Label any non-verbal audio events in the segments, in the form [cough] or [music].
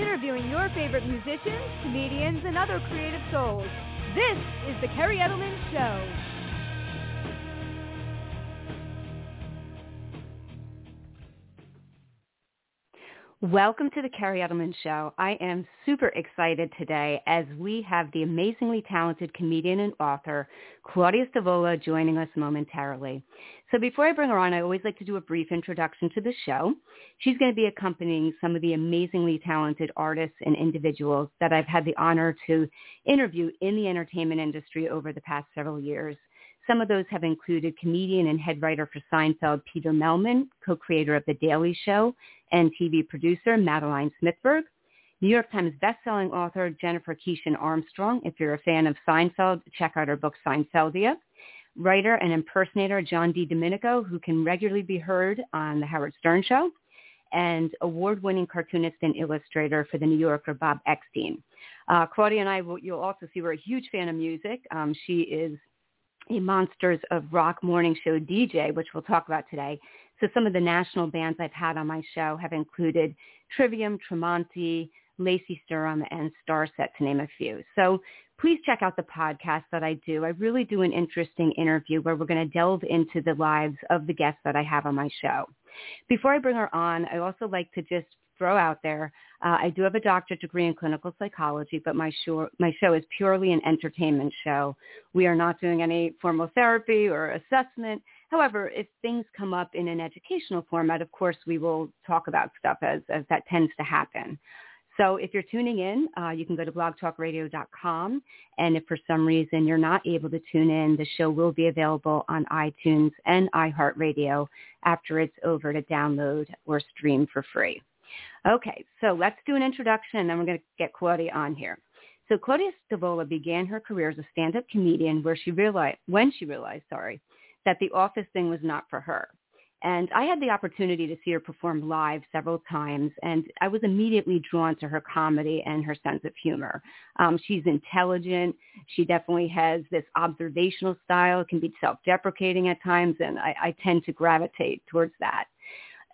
interviewing your favorite musicians, comedians, and other creative souls. This is The Kerri Edelman Show. Welcome to the Kerri Edelman Show. I am super excited today as we have the amazingly talented comedian and author Claudia Stavola joining us momentarily. So before I bring her on, I always like to do a brief introduction to the show. She's going to be accompanying some of the amazingly talented artists and individuals that I've had the honor to interview in the entertainment industry over the past several years. Some of those have included comedian and head writer for Seinfeld, Peter Mehlman, co-creator of The Daily Show, and TV producer Madeleine Smithberg. New York Times bestselling author Jennifer Keishin Armstrong. If you're a fan of Seinfeld, check out her book Seinfeldia. Writer and impersonator John DiDomenico, who can regularly be heard on The Howard Stern Show. And award-winning cartoonist and illustrator for The New Yorker, Bob Eckstein. Uh, Claudia and I, will, you'll also see we're a huge fan of music. Um, she is a Monsters of Rock morning show DJ, which we'll talk about today. So some of the national bands I've had on my show have included Trivium, Tremonti, Lacey Sturm, and Starset, to name a few. So please check out the podcast that I do. I really do an interesting interview where we're going to delve into the lives of the guests that I have on my show. Before I bring her on, I also like to just throw out there, uh, I do have a doctorate degree in clinical psychology, but my show, my show is purely an entertainment show. We are not doing any formal therapy or assessment. However, if things come up in an educational format, of course, we will talk about stuff as, as that tends to happen. So if you're tuning in, uh, you can go to blogtalkradio.com. And if for some reason you're not able to tune in, the show will be available on iTunes and iHeartRadio after it's over to download or stream for free. Okay, so let's do an introduction and then we're going to get Claudia on here. So Claudia Stavola began her career as a stand-up comedian where she realized, when she realized, sorry, that the office thing was not for her. And I had the opportunity to see her perform live several times, and I was immediately drawn to her comedy and her sense of humor. Um, she's intelligent. She definitely has this observational style. It can be self-deprecating at times, and I, I tend to gravitate towards that.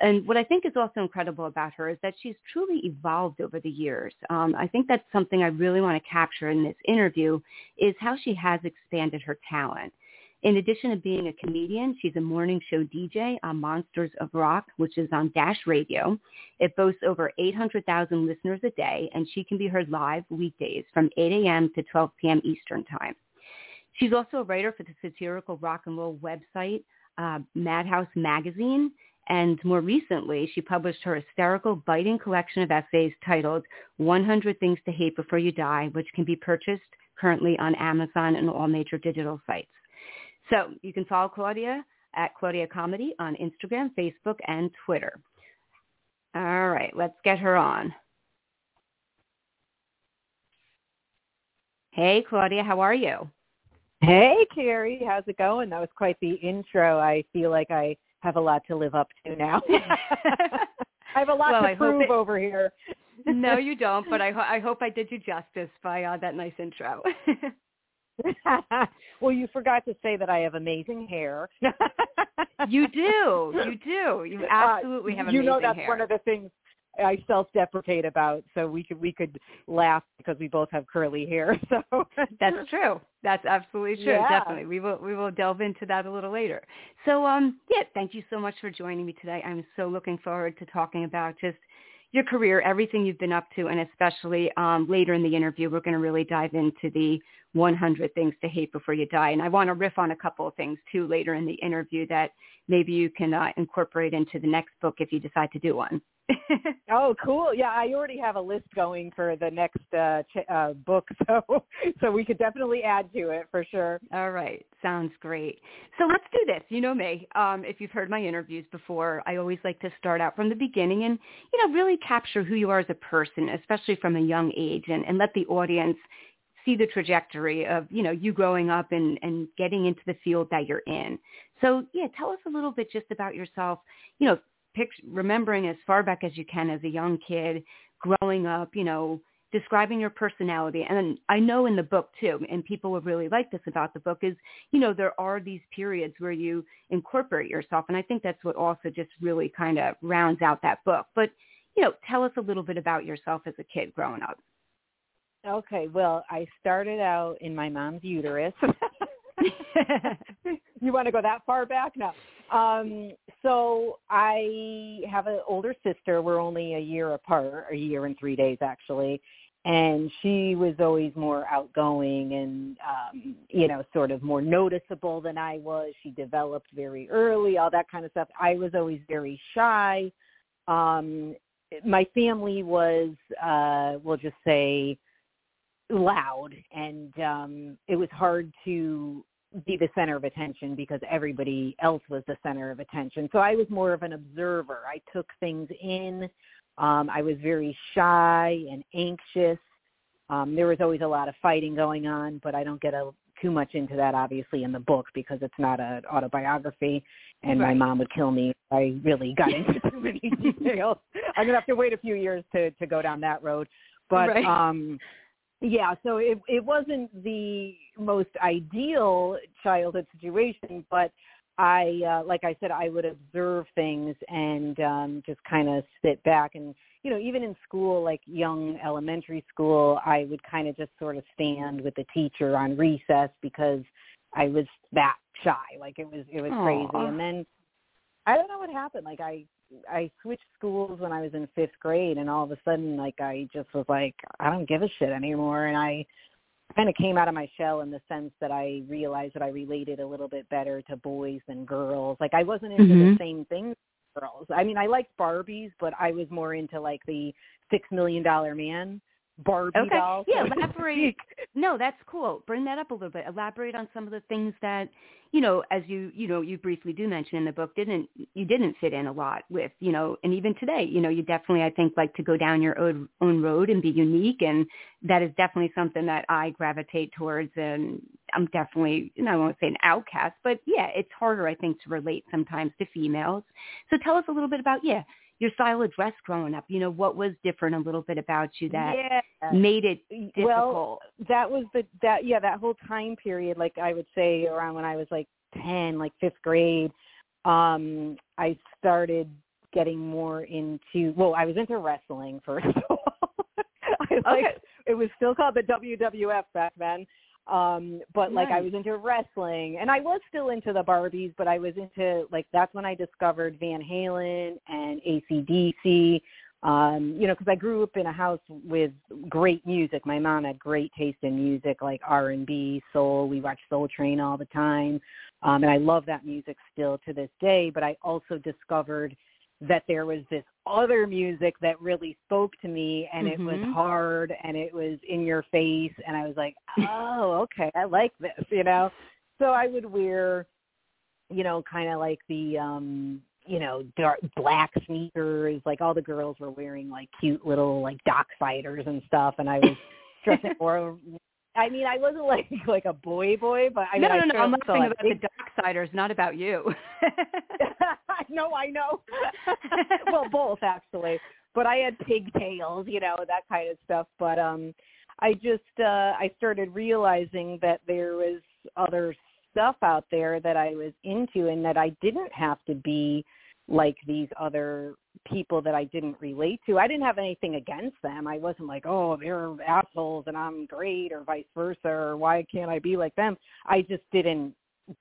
And what I think is also incredible about her is that she's truly evolved over the years. Um, I think that's something I really want to capture in this interview is how she has expanded her talent. In addition to being a comedian, she's a morning show DJ on Monsters of Rock, which is on Dash Radio. It boasts over 800,000 listeners a day, and she can be heard live weekdays from 8 a.m. to 12 p.m. Eastern Time. She's also a writer for the satirical rock and roll website, uh, Madhouse Magazine, and more recently, she published her hysterical, biting collection of essays titled 100 Things to Hate Before You Die, which can be purchased currently on Amazon and all major digital sites. So you can follow Claudia at Claudia Comedy on Instagram, Facebook, and Twitter. All right, let's get her on. Hey, Claudia, how are you? Hey, Kerri, how's it going? That was quite the intro. I feel like I have a lot to live up to now. [laughs] I have a lot well, to I prove it, over here. no, you [laughs] don't, but I, ho- I hope I did you justice by uh, that nice intro. [laughs] well, you forgot to say that I have amazing hair. you do. You do. You uh, absolutely uh, have amazing hair. You know that's hair. one of the things I self-deprecate about. So we could we could laugh because we both have curly hair. [laughs] So that's true. That's absolutely true. Yeah. Definitely. We will we will delve into that a little later. So um yeah, thank you so much for joining me today. I'm so looking forward to talking about just your career, everything you've been up to, and especially um, later in the interview, we're going to really dive into the 100 things to hate before you die. And I want to riff on a couple of things too later in the interview that maybe you can uh, incorporate into the next book if you decide to do one. [laughs] oh, cool! Yeah, I already have a list going for the next uh, ch- uh, book, [laughs] so so we could definitely add to it for sure. All right, sounds great. So let's do this. You know me. Um, if you've heard my interviews before, I always like to start out from the beginning and you know really capture who you are as a person, especially from a young age, and, and let the audience see the trajectory of you know you growing up and and getting into the field that you're in. So yeah, tell us a little bit just about yourself. You know, picture, remembering as far back as you can as a young kid, growing up, you know, describing your personality. And I know in the book too, and people will really like this about the book is, you know, there are these periods where you incorporate yourself. And I think that's what also just really kind of rounds out that book. But you know, tell us a little bit about yourself as a kid growing up. Okay, well, I started out in my mom's uterus. [laughs] [laughs] you want to go that far back? No. Um, so I have an older sister. We're only a year apart, a year and three days actually. And she was always more outgoing and, um, you know, sort of more noticeable than I was. She developed very early, all that kind of stuff. I was always very shy. Um, my family was, uh, we'll just say, loud and um it was hard to be the center of attention because everybody else was the center of attention. So I was more of an observer. I took things in. Um I was very shy and anxious. Um there was always a lot of fighting going on, but I don't get a, too much into that obviously in the book because it's not an autobiography and right. my mom would kill me if I really got [laughs] into too many details. I'm going to have to wait a few years to to go down that road. But right. um yeah, so it it wasn't the most ideal childhood situation, but I uh, like I said I would observe things and um just kind of sit back and you know even in school like young elementary school I would kind of just sort of stand with the teacher on recess because I was that shy. Like it was it was Aww. crazy and then I don't know what happened. Like I I switched schools when I was in fifth grade, and all of a sudden, like I just was like, I don't give a shit anymore, and I kind of came out of my shell in the sense that I realized that I related a little bit better to boys than girls. Like I wasn't into mm-hmm. the same things girls. I mean, I liked Barbies, but I was more into like the six million dollar man Barbie okay. doll. Yeah, elaborate. no, that's cool. Bring that up a little bit. Elaborate on some of the things that, you know, as you, you know, you briefly do mention in the book, didn't you didn't fit in a lot with, you know, and even today, you know, you definitely I think like to go down your own own road and be unique, and that is definitely something that I gravitate towards, and I'm definitely, you know, I won't say an outcast, but yeah, it's harder I think to relate sometimes to females. So tell us a little bit about yeah your style of dress growing up? You know, what was different a little bit about you that yeah. made it difficult? Well, that was the that yeah that whole time period. Like I would say around when I was like ten, like fifth grade, um, I started getting more into. Well, I was into wrestling first of all. [laughs] I okay. like, it was still called the WWF back then. Um, but nice. like I was into wrestling and I was still into the Barbies, but I was into like that's when I discovered Van Halen and ACDC. Um, you know, because I grew up in a house with great music. My mom had great taste in music, like R and B, soul. We watched Soul Train all the time, um, and I love that music still to this day. But I also discovered that there was this other music that really spoke to me and mm-hmm. it was mm-hmm. hard and it was in your face and I was like, "Oh, okay, I like this," you know. So I would wear you know, kind of like the um you know, dark black sneakers, like all the girls were wearing like cute little like dock fighters and stuff and I was dressing [laughs] more I mean, I wasn't [laughs] like like a boy boy, but I no, mean, no, no. I'm laughing about big... the Docksiders, not about you. [laughs] I know, I know. [laughs] well, both actually, but I had pigtails, you know, that kind of stuff. But um, I just uh, I started realizing that there was other stuff out there that I was into, and that I didn't have to be like these other people that I didn't relate to. I didn't have anything against them. I wasn't like, oh, they're assholes and I'm great or vice versa or why can't I be like them? I just didn't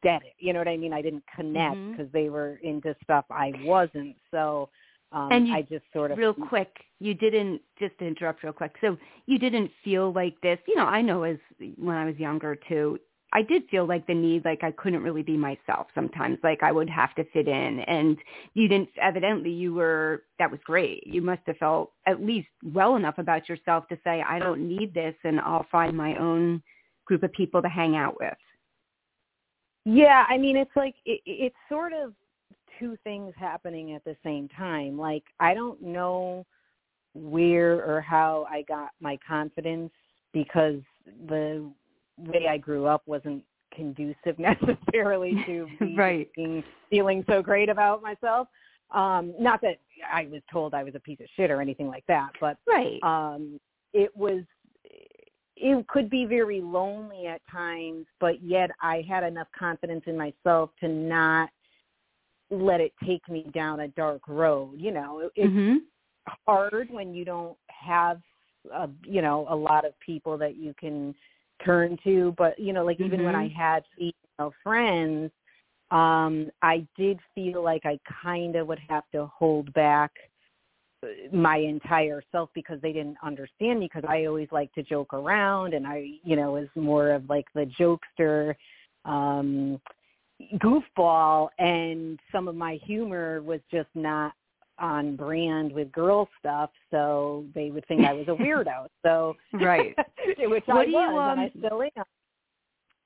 get it. You know what I mean? I didn't connect because mm-hmm. they were into stuff I wasn't. So um, and you, I just sort of real quick, you didn't just to interrupt real quick. So you didn't feel like this. You know, I know as when I was younger too. I did feel like the need, like I couldn't really be myself sometimes, like I would have to fit in. And you didn't, evidently you were, that was great. You must have felt at least well enough about yourself to say, I don't need this and I'll find my own group of people to hang out with. Yeah, I mean, it's like, it, it's sort of two things happening at the same time. Like, I don't know where or how I got my confidence because the way I grew up wasn't conducive [laughs] necessarily to [laughs] right. being, feeling so great about myself. Um, not that I was told I was a piece of shit or anything like that, but right. um, it was it could be very lonely at times, but yet I had enough confidence in myself to not let it take me down a dark road. You know, it, mm-hmm. hard when you don't have a, you know a lot of people that you can turn to but you know like even mm-hmm. when i had female friends um i did feel like i kind of would have to hold back uh, my entire self because they didn't understand me because i always like to joke around and i you know was more of like the jokester um goofball and some of my humor was just not on brand with girl stuff, so they would think I was a [laughs] weirdo. So right, [laughs] which what I do was, you, um, and I still am.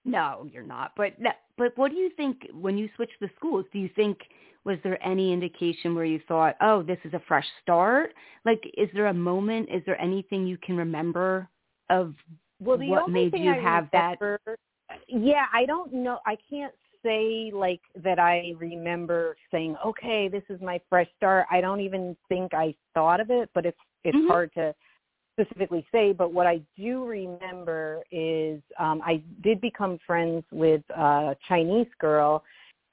No, you're not. But but what do you think when you switched the schools? Do you think was there any indication where you thought, oh, this is a fresh start? Like, is there a moment? Is there anything you can remember of well, what made you I have remember, that? Yeah, I don't know. I can't say like that I remember saying, "Okay, this is my fresh start." I don't even think I thought of it, but it's it's mm-hmm. hard to specifically say. But what I do remember is um, I did become friends with a Chinese girl,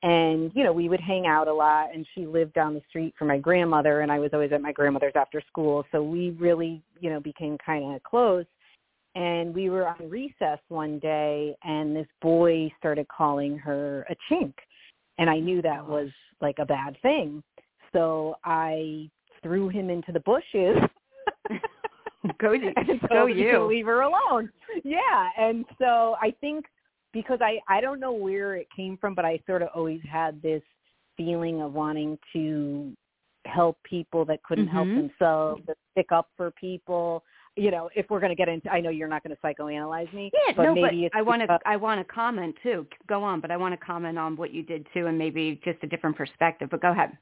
and you know we would hang out a lot. And she lived down the street from my grandmother, and I was always at my grandmother's after school, so we really you know became kind of close and we were on recess one day and this boy started calling her a chink. And i knew that was like a bad thing. So i threw him into the bushes. [laughs] Go to, [laughs] go you. leave her alone. Yeah and so i think because i i don't know where it came from but i sort of always had this feeling of wanting to help people that couldn't mm-hmm. help themselves that stick up for people you know, if we're going to get into, I know you're not going to psychoanalyze me. Yeah, but no, maybe but I want to, I want to comment too. Go on, but I want to comment on what you did too, and maybe just a different perspective. But go ahead.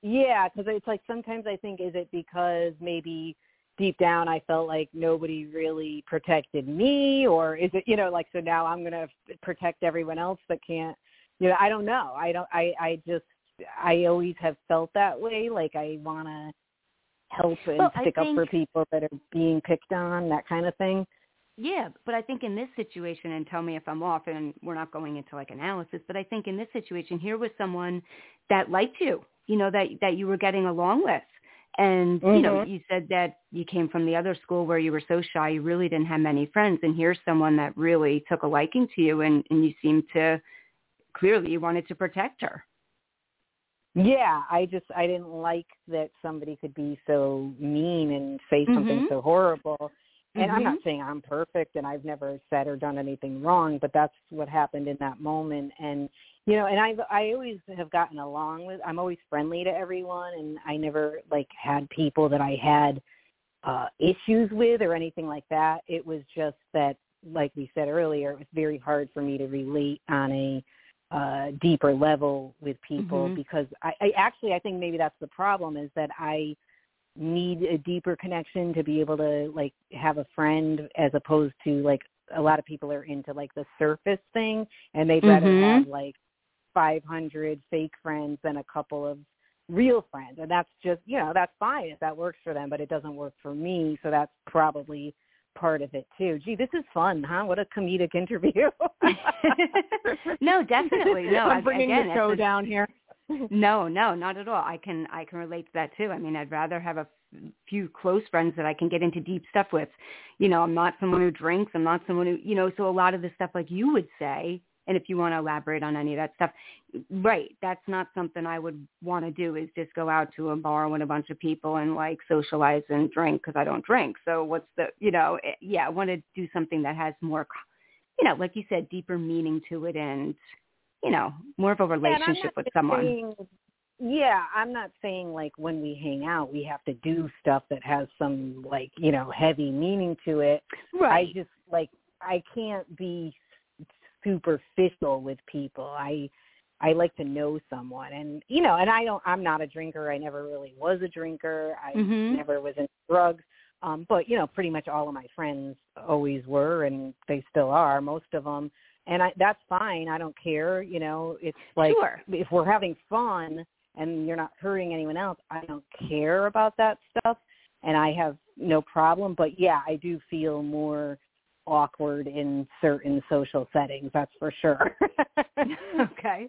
Yeah, because it's like sometimes I think, is it because maybe deep down I felt like nobody really protected me, or is it, you know, like so now I'm going to protect everyone else that can't, you know, I don't know. I don't, I, I just, I always have felt that way. Like I want to help and well, stick think, up for people that are being picked on, that kind of thing. Yeah, but I think in this situation, and tell me if I'm off, and we're not going into like analysis, but I think in this situation, here was someone that liked you, you know, that that you were getting along with, and mm-hmm. you know, you said that you came from the other school where you were so shy, you really didn't have many friends, and here's someone that really took a liking to you, and and you seemed to clearly you wanted to protect her. Yeah, I just I didn't like that somebody could be so mean and say mm-hmm. something so horrible. And mm-hmm. I'm not saying I'm perfect and I've never said or done anything wrong, but that's what happened in that moment. And you know, and I I always have gotten along with. I'm always friendly to everyone, and I never like had people that I had uh issues with or anything like that. It was just that, like we said earlier, it was very hard for me to relate on a uh deeper level with people mm-hmm. because I, I actually I think maybe that's the problem is that I need a deeper connection to be able to like have a friend as opposed to like a lot of people are into like the surface thing and they'd rather mm-hmm. have like 500 fake friends than a couple of real friends and that's just you know that's fine if that works for them but it doesn't work for me so that's probably part of it too. Gee, this is fun, huh? What a comedic interview. [laughs] no, definitely. No, I'm bringing again, the show a, down here. no, no, not at all. I can I can relate to that too. I mean, I'd rather have a few close friends that I can get into deep stuff with. You know, I'm not someone who drinks. I'm not someone who, you know, so a lot of the stuff like you would say, and if you want to elaborate on any of that stuff, right, that's not something I would want to do is just go out to a bar with a bunch of people and like socialize and drink because I don't drink. So what's the, you know, eh, yeah, I want to do something that has more, you know, like you said, deeper meaning to it and, you know, more of a relationship with someone. Saying, yeah, I'm not saying like when we hang out we have to do stuff that has some like, you know, heavy meaning to it. Right. I just like I can't be superficial with people. I I like to know someone and you know, and I don't I'm not a drinker. I never really was a drinker. I mm-hmm. never was in drugs. Um but you know, pretty much all of my friends always were and they still are, most of them. And I that's fine. I don't care, you know. It's like sure. if we're having fun and you're not hurting anyone else, I don't care about that stuff and I have no problem, but yeah, I do feel more awkward in certain social settings. That's for sure. [laughs] okay.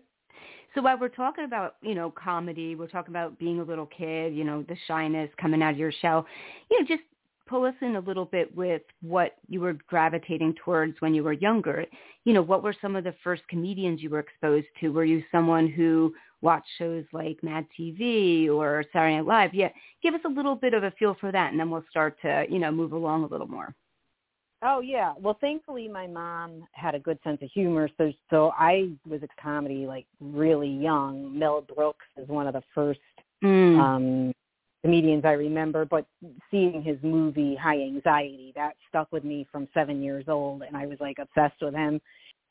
So while we're talking about, you know, comedy, we're talking about being a little kid, you know, the shyness coming out of your shell, you know, just pull us in a little bit with what you were gravitating towards when you were younger. You know, what were some of the first comedians you were exposed to? Were you someone who watched shows like Mad TV or Saturday Night Live? Yeah, give us a little bit of a feel for that, and then we'll start to, you know, move along a little more. Oh yeah. Well, thankfully my mom had a good sense of humor, so so I was a comedy like really young. Mel Brooks is one of the first Mm. um comedians I remember, but seeing his movie High Anxiety, that stuck with me from 7 years old and I was like obsessed with him.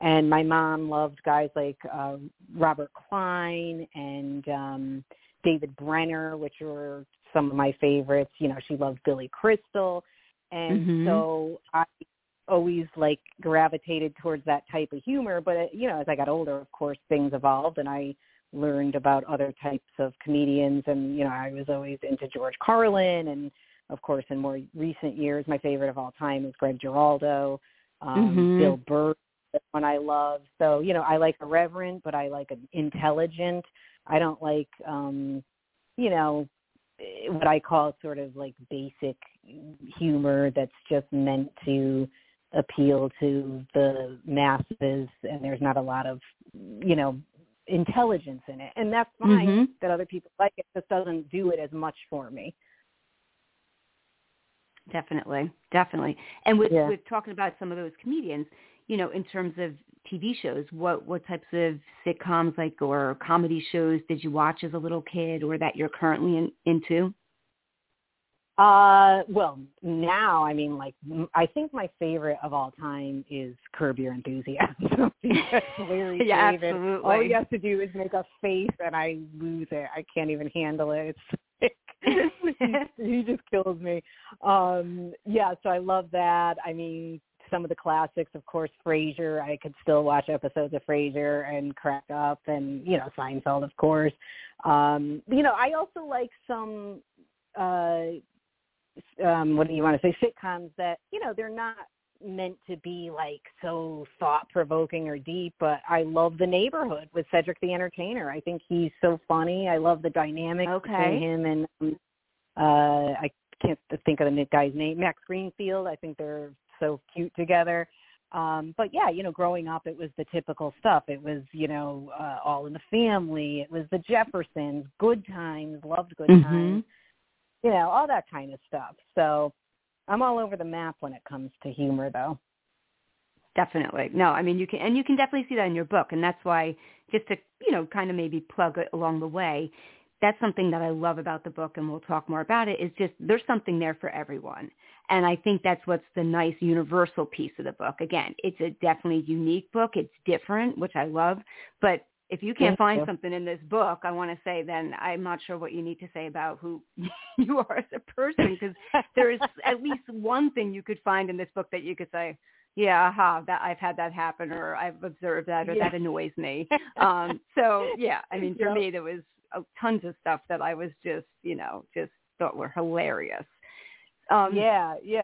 And my mom loved guys like uh Robert Klein and um David Brenner, which were some of my favorites. You know, she loved Billy Crystal and Mhm. so I always like gravitated towards that type of humor but you know as i got older of course things evolved and i learned about other types of comedians and you know i was always into george carlin and of course in more recent years my favorite of all time is greg giraldo um Mhm. bill burr is one i love so you know i like irreverent but i like an intelligent i don't like um you know eh, what I call sort of like basic humor that's just meant to appeal to the masses and there's not a lot of you know intelligence in it and that's fine Mhm. that other people like it just doesn't do it as much for me Definitely, definitely. And with Yeah. with talking about some of those comedians, you know, in terms of TV shows, what what types of sitcoms like or comedy shows did you watch as a little kid, or that you're currently in, into? Uh well now i mean like I think my favorite of all time is curb your enthusiasm [laughs] Larry [laughs] Yeah, David. absolutely. all he has to do is make a face and i lose it. I can't even handle it. It's [laughs] he just kills me. Um yeah so i love that. I mean some of the classics of course frasier. I could still watch episodes of frasier and crack up and you know seinfeld of course. Um you know i also like some uh um what do you want to say sitcoms that you know they're not meant to be like so thought provoking or deep but i love the neighborhood with cedric the entertainer. I think he's so funny. I love the dynamic Okay. between him and um, uh i can't think of the guy's name max greenfield. I think they're so cute together. Um but yeah you know growing up it was the typical stuff. It was you know uh all in the family. It was the jeffersons. Good times. Loved good Mhm. times you know, all that kind of stuff. So I'm all over the map when it comes to humor though. Definitely. No, I mean you can and you can definitely see that in your book and that's why just to, you know, kind of maybe plug it along the way, that's something that I love about the book and we'll talk more about it is just there's something there for everyone. And I think that's what's the nice universal piece of the book. Again, it's a definitely unique book. It's different, which I love, but if you can't Thank find you. something in this book, I want to say then I'm not sure what you need to say about who [laughs] you are as a person because there is [laughs] at least one thing you could find in this book that you could say, yeah, aha, that I've had that happen or I've observed that or Yeah. that annoys me. [laughs] Um, so yeah, I mean, for Yep. me, there was uh, tons of stuff that I was just, you know, just thought were hilarious. Um, yeah, yeah.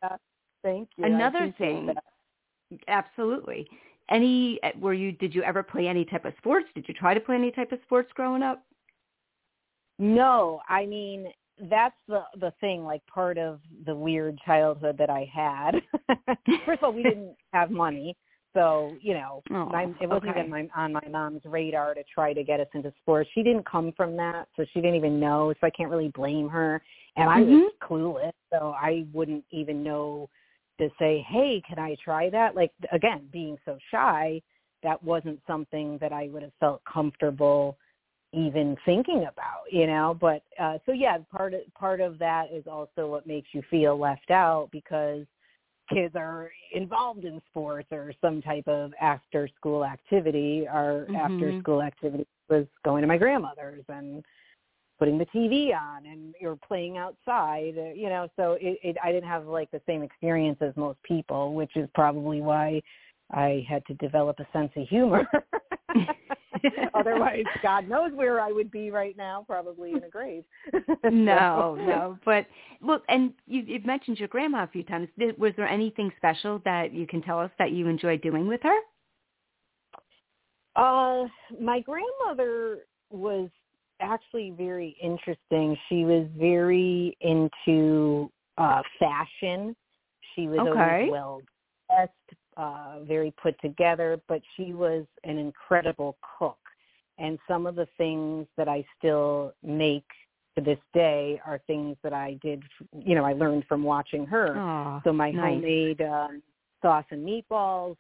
Thank you. Another thing, that. absolutely. Any, uh, were you, did you ever play any type of sports? Did you try to play any type of sports growing up? No, I mean that's the the thing. Like part of the weird childhood that I had. [laughs] First of all, we [laughs] didn't have money, so you know, Oh, my, it wasn't okay. even my, on my mom's radar to try to get us into sports. She didn't come from that, so she didn't even know. So I can't really blame her. And I was clueless, so I wouldn't even know to say, "Hey, can I try that?" Like again, being so shy, that wasn't something that I would have felt comfortable even thinking about, you know. But uh so yeah, part of part of that is also what makes you feel left out because kids are involved in sports or some type of after school activity. Our after Mhm. school activity was going to my grandmother's and putting the TV on and you're playing outside, uh, you know, so it, it I didn't have like the same experience as most people, which is probably why I had to develop a sense of humor. [laughs] [laughs] Otherwise, God knows where I would be right now, probably in a grave. [laughs] no, no. But well, and you, you've mentioned your grandma a few times. Did, was there anything special that you can tell us that you enjoyed doing with her? Uh, my grandmother was actually very interesting. She was very into uh fashion. She was Okay. always well dressed, uh, very put together, but she was an incredible cook. And some of the things that I still make to this day are things that I did, you know, I learned from watching her. Oh, So my nice. homemade um, sauce and meatballs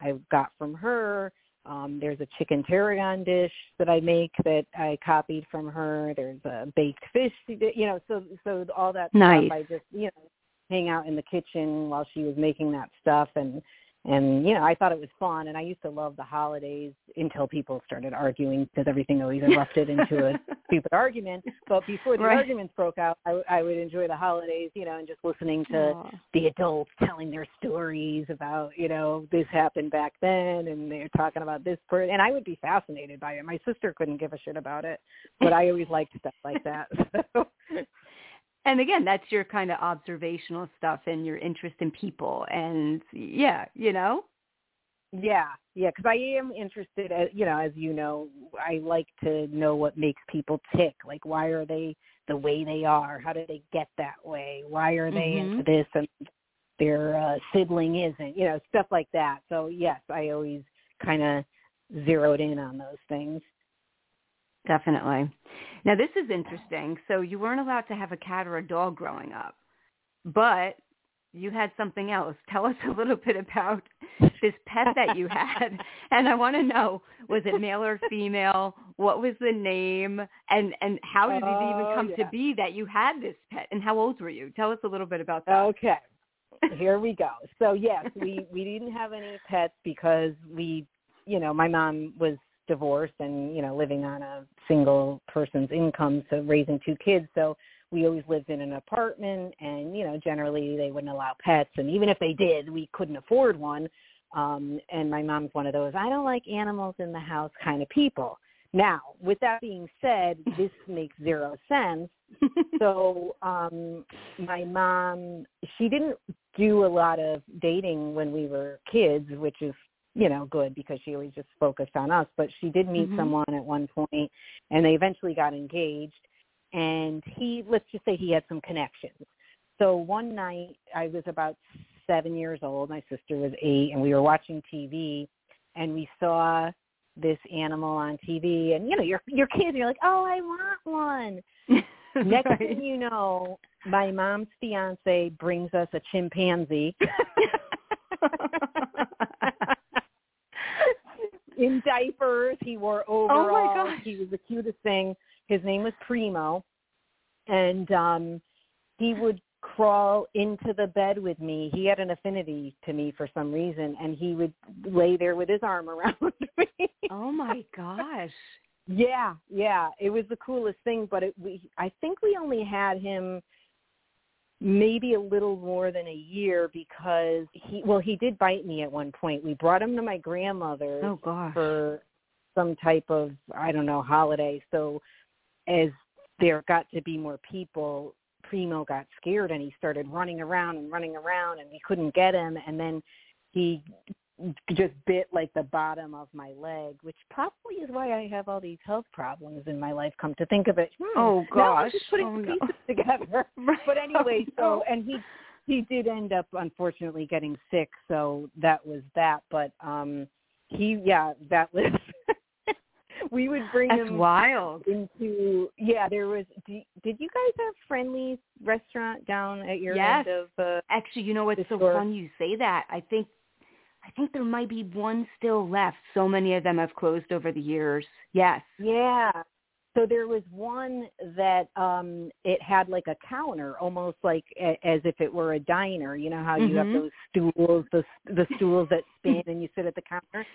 I got from her. Um, there's a chicken tarragon dish that I make that I copied from her. There's a baked fish, you know. So so all that Nice. stuff I just you know hang out in the kitchen while she was making that stuff and and you know I thought it was fun and I used to love the holidays until people started arguing because everything always erupted into a [laughs] stupid argument. But before the Right. arguments broke out, I, w- I would enjoy the holidays, you know, and just listening to Aw. the adults telling their stories about, you know, this happened back then, and they're talking about this person, and I would be fascinated by it. My sister couldn't give a shit about it, but I always liked stuff like that. [laughs] So, And again, that's your kind of observational stuff and your interest in people. And yeah, you know? yeah, yeah, because I am interested, as, you know, as you know, I like to know what makes people tick. Like, why are they the way they are? How did they get that way? Why are they Mhm. into this and their uh, sibling isn't? You know, stuff like that. So yes, I always kind of zeroed in on those things. Definitely. Now this is interesting. So you weren't allowed to have a cat or a dog growing up, but you had something else. [laughs] Tell us a little bit about this pet that you had. [laughs] And I want to know, was it male or female? What was the name? And and how did it even Oh, come yeah. to be that you had this pet? And how old were you? Tell us a little bit about that. Okay. Here we go. So yes, we [laughs] we didn't have any pets because we, you know, my mom was divorced and you know living on a single person's income, so raising two kids. So we always lived in an apartment, and you know, generally they wouldn't allow pets, and even if they did, we couldn't afford one. Um, and my mom's one of those I don't like animals in the house kind of people. Now, with that being said, [laughs] this makes zero sense so um my mom she didn't do a lot of dating when we were kids which is you know good because she always just focused on us but she did meet Mhm. someone at one point and they eventually got engaged and he let's just say he had some connections so one night i was about seven years old my sister was eight and we were watching tv and we saw this animal on tv and you know you're you're kids you're like oh i want one [laughs] Next Right. thing you know, my mom's fiance brings us a chimpanzee [laughs] in diapers. He wore overalls. gosh. He was the cutest thing. His name was Primo, and um he would crawl into the bed with me. He had an affinity to me for some reason, and he would lay there with his arm [laughs] around me. oh my gosh. Yeah, yeah, it was the coolest thing. But it, we, I think we only had him maybe a little more than a year because he, well, he did bite me at one point. We brought him to my grandmother's Oh gosh. for some type of I don't know holiday. So as there got to be more people, Primo got scared and he started running around and running around and we couldn't get him and then he just bit like the bottom of my leg, which probably is why I have all these health problems in my life. Come to think of it, Hmm, Oh now I'm gosh. just putting Oh, the no. pieces [laughs] together. [laughs] Right. But anyway, Oh, so and he he did end up unfortunately getting sick, so that was that. But um he yeah, that was [laughs] we would bring That's him wild. into yeah there was did you guys have friendly's restaurant down at your Yes. end of uh Actually, you know what's the so fun you say that? I think I think there might be one still left. So many of them have closed over the years. Yes. yeah so there was one that um it had like a counter almost like a, as if it were a diner you know how you have Mhm. those stools the the stools that spin and you sit at the counter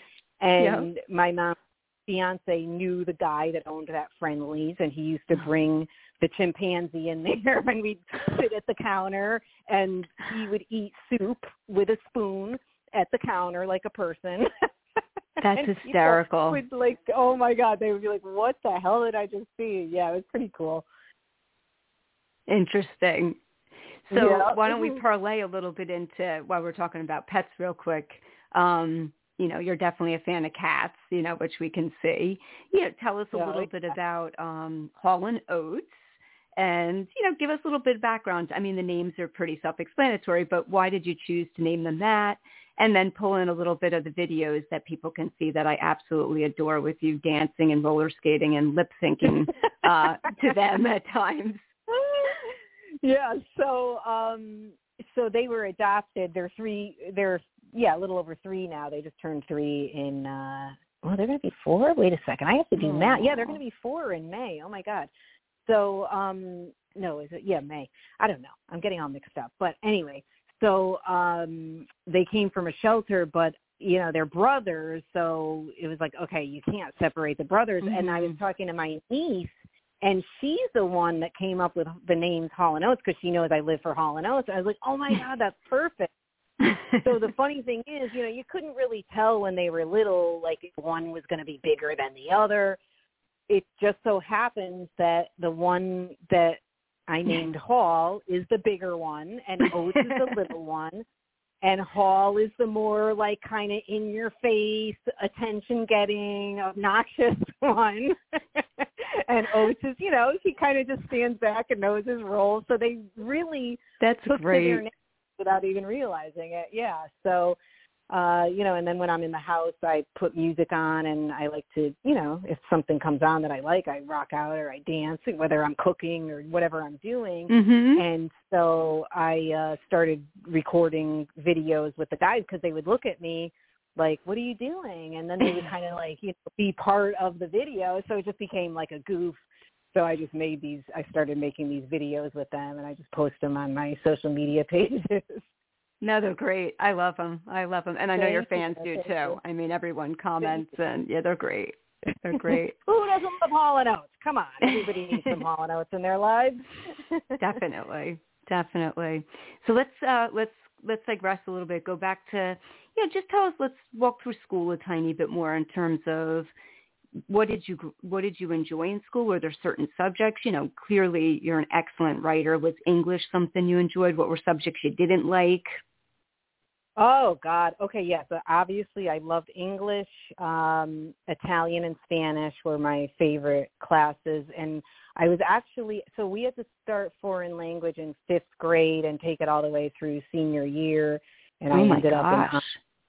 and my mom's fiance knew the guy that owned that friendlies and he used to bring the chimpanzee in [laughs] there and we'd sit at the counter and he would eat soup with a spoon at the counter like a person [laughs] That's hysterical. Would like, oh my god, they would be like, "What the hell did I just see?" Yeah, it was pretty cool. Interesting. So Yeah. why don't we Mhm. parlay a little bit into while we're talking about pets real quick? Um, you know, you're definitely a fan of cats, you know, which we can see. You know, tell us a Yeah, little bit about um, Hall and Oates and, you know, give us a little bit of background. I mean, the names are pretty self-explanatory, but why did you choose to name them that? And then pull in a little bit of the videos that people can see that I absolutely adore with you dancing and roller skating and lip syncing [laughs] uh, to them at times. yeah, so um so they were adopted. They're three they're yeah, a little over three now. They just turned three in uh well, they're gonna be four? Wait a second. I have to do math. Yeah, they're gonna be four in May. Oh my god. So um no, is it yeah, May. I don't know. I'm getting all mixed up. But anyway, so um they came from a shelter but you know, they're brothers, so it was like, okay, you can't separate the brothers. And I was Mhm. talking to my niece and she's the one that came up with the names Hall and Oates because she knows I live for Hall and Oates. I was like, oh my god, that's perfect. so the [laughs] funny thing is, you know, you couldn't really tell when they were little, like if one was going to be bigger than the other. It just so happens that the one that I named Hall is the bigger one, and [laughs] Oates is the little one, and Hall is the more like kind of in your face, attention getting, obnoxious [laughs] one. [laughs] and Oates is, you know, he kind of just stands back and knows his role. So they really That's took to their great. without even realizing it. Yeah. So uh, you know, and then when I'm in the house I put music on and I like to, you know, if something comes on that I like, I rock out or I dance, whether I'm cooking or whatever I'm doing. Mhm. And so I uh started recording videos with the guys because they would look at me like, "What are you doing?" And then they would [laughs] kind of like, you know, be part of the video. So it just became like a goof. So I just made these. I started making these videos with them, and I just post them on my social media [laughs] pages. No, they're great. I love them. I love them, and I know your fans do too. I mean, everyone comments, and yeah, they're great. They're [laughs] great. Who doesn't love Hall and Oates? Come on, everybody needs some [laughs] Hall and Oates in their lives. [laughs] definitely, definitely. So let's uh, let's let's digress a little bit. Go back to yeah. Just tell us. Let's walk through school a tiny bit more in terms of what did you what did you enjoy in school? Were there certain subjects? You know, clearly you're an excellent writer. Was English something you enjoyed? What were subjects you didn't like? Oh God. Okay, yeah. So obviously I loved English, um, Italian and Spanish were my favorite classes and I was actually so we had to start foreign language in fifth grade and take it all the way through senior year and I oh my ended up in gosh.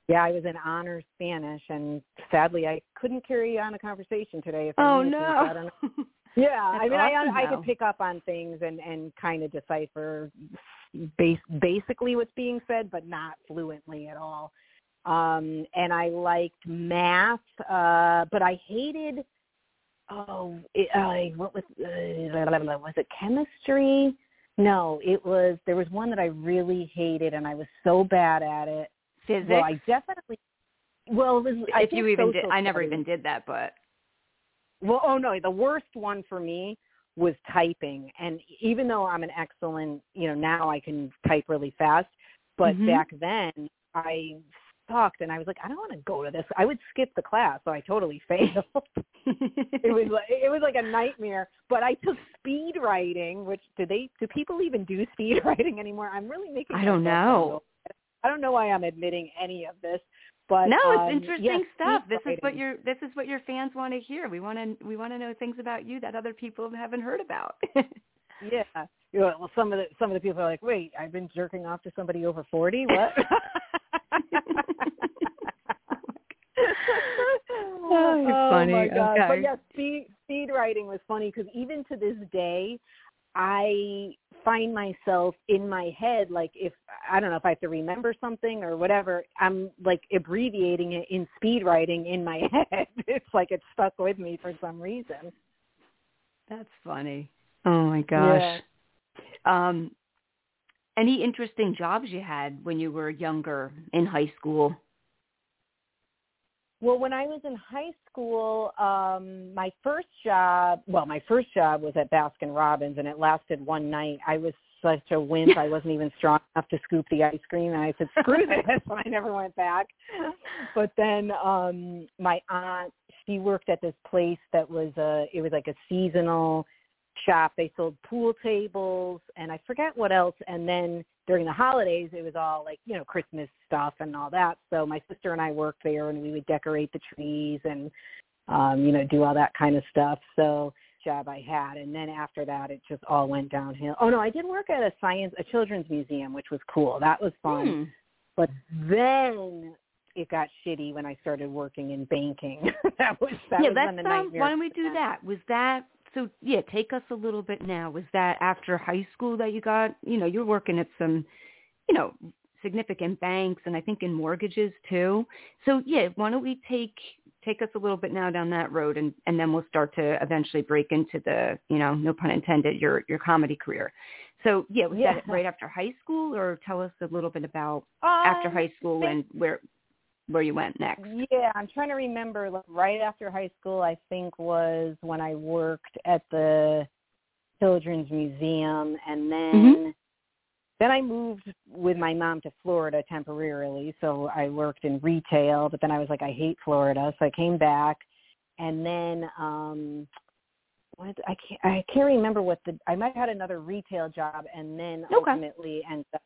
Yeah, I was in honors Spanish and sadly I couldn't carry on a conversation today if I Oh to, I don't know. no. [laughs] Yeah, That's I mean, awesome, I I though. could pick up on things and and kind of decipher base basically what's being said, but not fluently at all. Um, and I liked math, uh, but I hated. Oh, it, uh, what was uh, was it chemistry? No, it was. There was one that I really hated, and I was so bad at it. Physics. Well, I definitely. Well, was, I if you even did, I never studies. even did that, but Well, oh no, the worst one for me was typing. And even though I'm an excellent, you know, now I can type really fast, but Mhm. back then I sucked and I was like, I don't want to go to this. I would skip the class, so I totally [laughs] failed. it was like it was like a nightmare. But I took speed writing, which do they do people even do speed [laughs] writing anymore? I'm really making I don't know. I don't know why I'm admitting any of this. But no, it's um, interesting yes, stuff. This is what your this is what your fans want to hear. We want to we want to know things about you that other people haven't heard about. [laughs] Yeah. You know, well, some of the some of the people are like, "Wait, I've been jerking off to somebody over forty? What?" [laughs] Oh, you're oh my god! Okay. But yeah, speed speed writing was funny because even to this day, I find myself in my head like if I don't know if I have to remember something or whatever, I'm like abbreviating it in speed writing in my [laughs] head. It's like it's stuck with me for some reason. That's funny. Oh my gosh. Yeah. Um, any interesting jobs you had when you were younger in high school? Well, when I was in high school, um, my first job, well, my first job was at Baskin Robbins and it lasted one night. I was such a wimp. I wasn't even strong enough to scoop the ice cream and I said, screw [laughs] this. And I never went back. But then, um, my aunt, she worked at this place that was a, it was like a seasonal shop. They sold pool tables and I forget what else. And then during the holidays it was all like you know christmas stuff and all that. So my sister and i worked there and we would decorate the trees and um you know do all that kind of stuff. So job i had. And then after that it just all went downhill. Oh no i did work at a science a children's museum which was cool. That was fun. Hmm. but then it got shitty when i started working in banking. [laughs] That was that yeah, was that's when the um, nightmare why don't we do that? Was that so? Yeah, take us a little bit now. Was that after high school that you got? You know, you're working at some, you know, significant banks, and I think in mortgages too. So yeah, why don't we take take us a little bit now down that road, and and then we'll start to eventually break into the, you know, no pun intended, your your comedy career. So yeah, was Yeah. that right after high school, or tell us a little bit about [laughs] after Um, high school and where where you went next? Yeah, I'm trying to remember. Like, right after high school, I think was when I worked at the Children's Museum, and then Mhm. then I moved with my mom to Florida temporarily. So I worked in retail, but then I was like, I hate Florida, so I came back, and then um what I can't I can't remember what the I might have had another retail job, and then Okay. ultimately ended up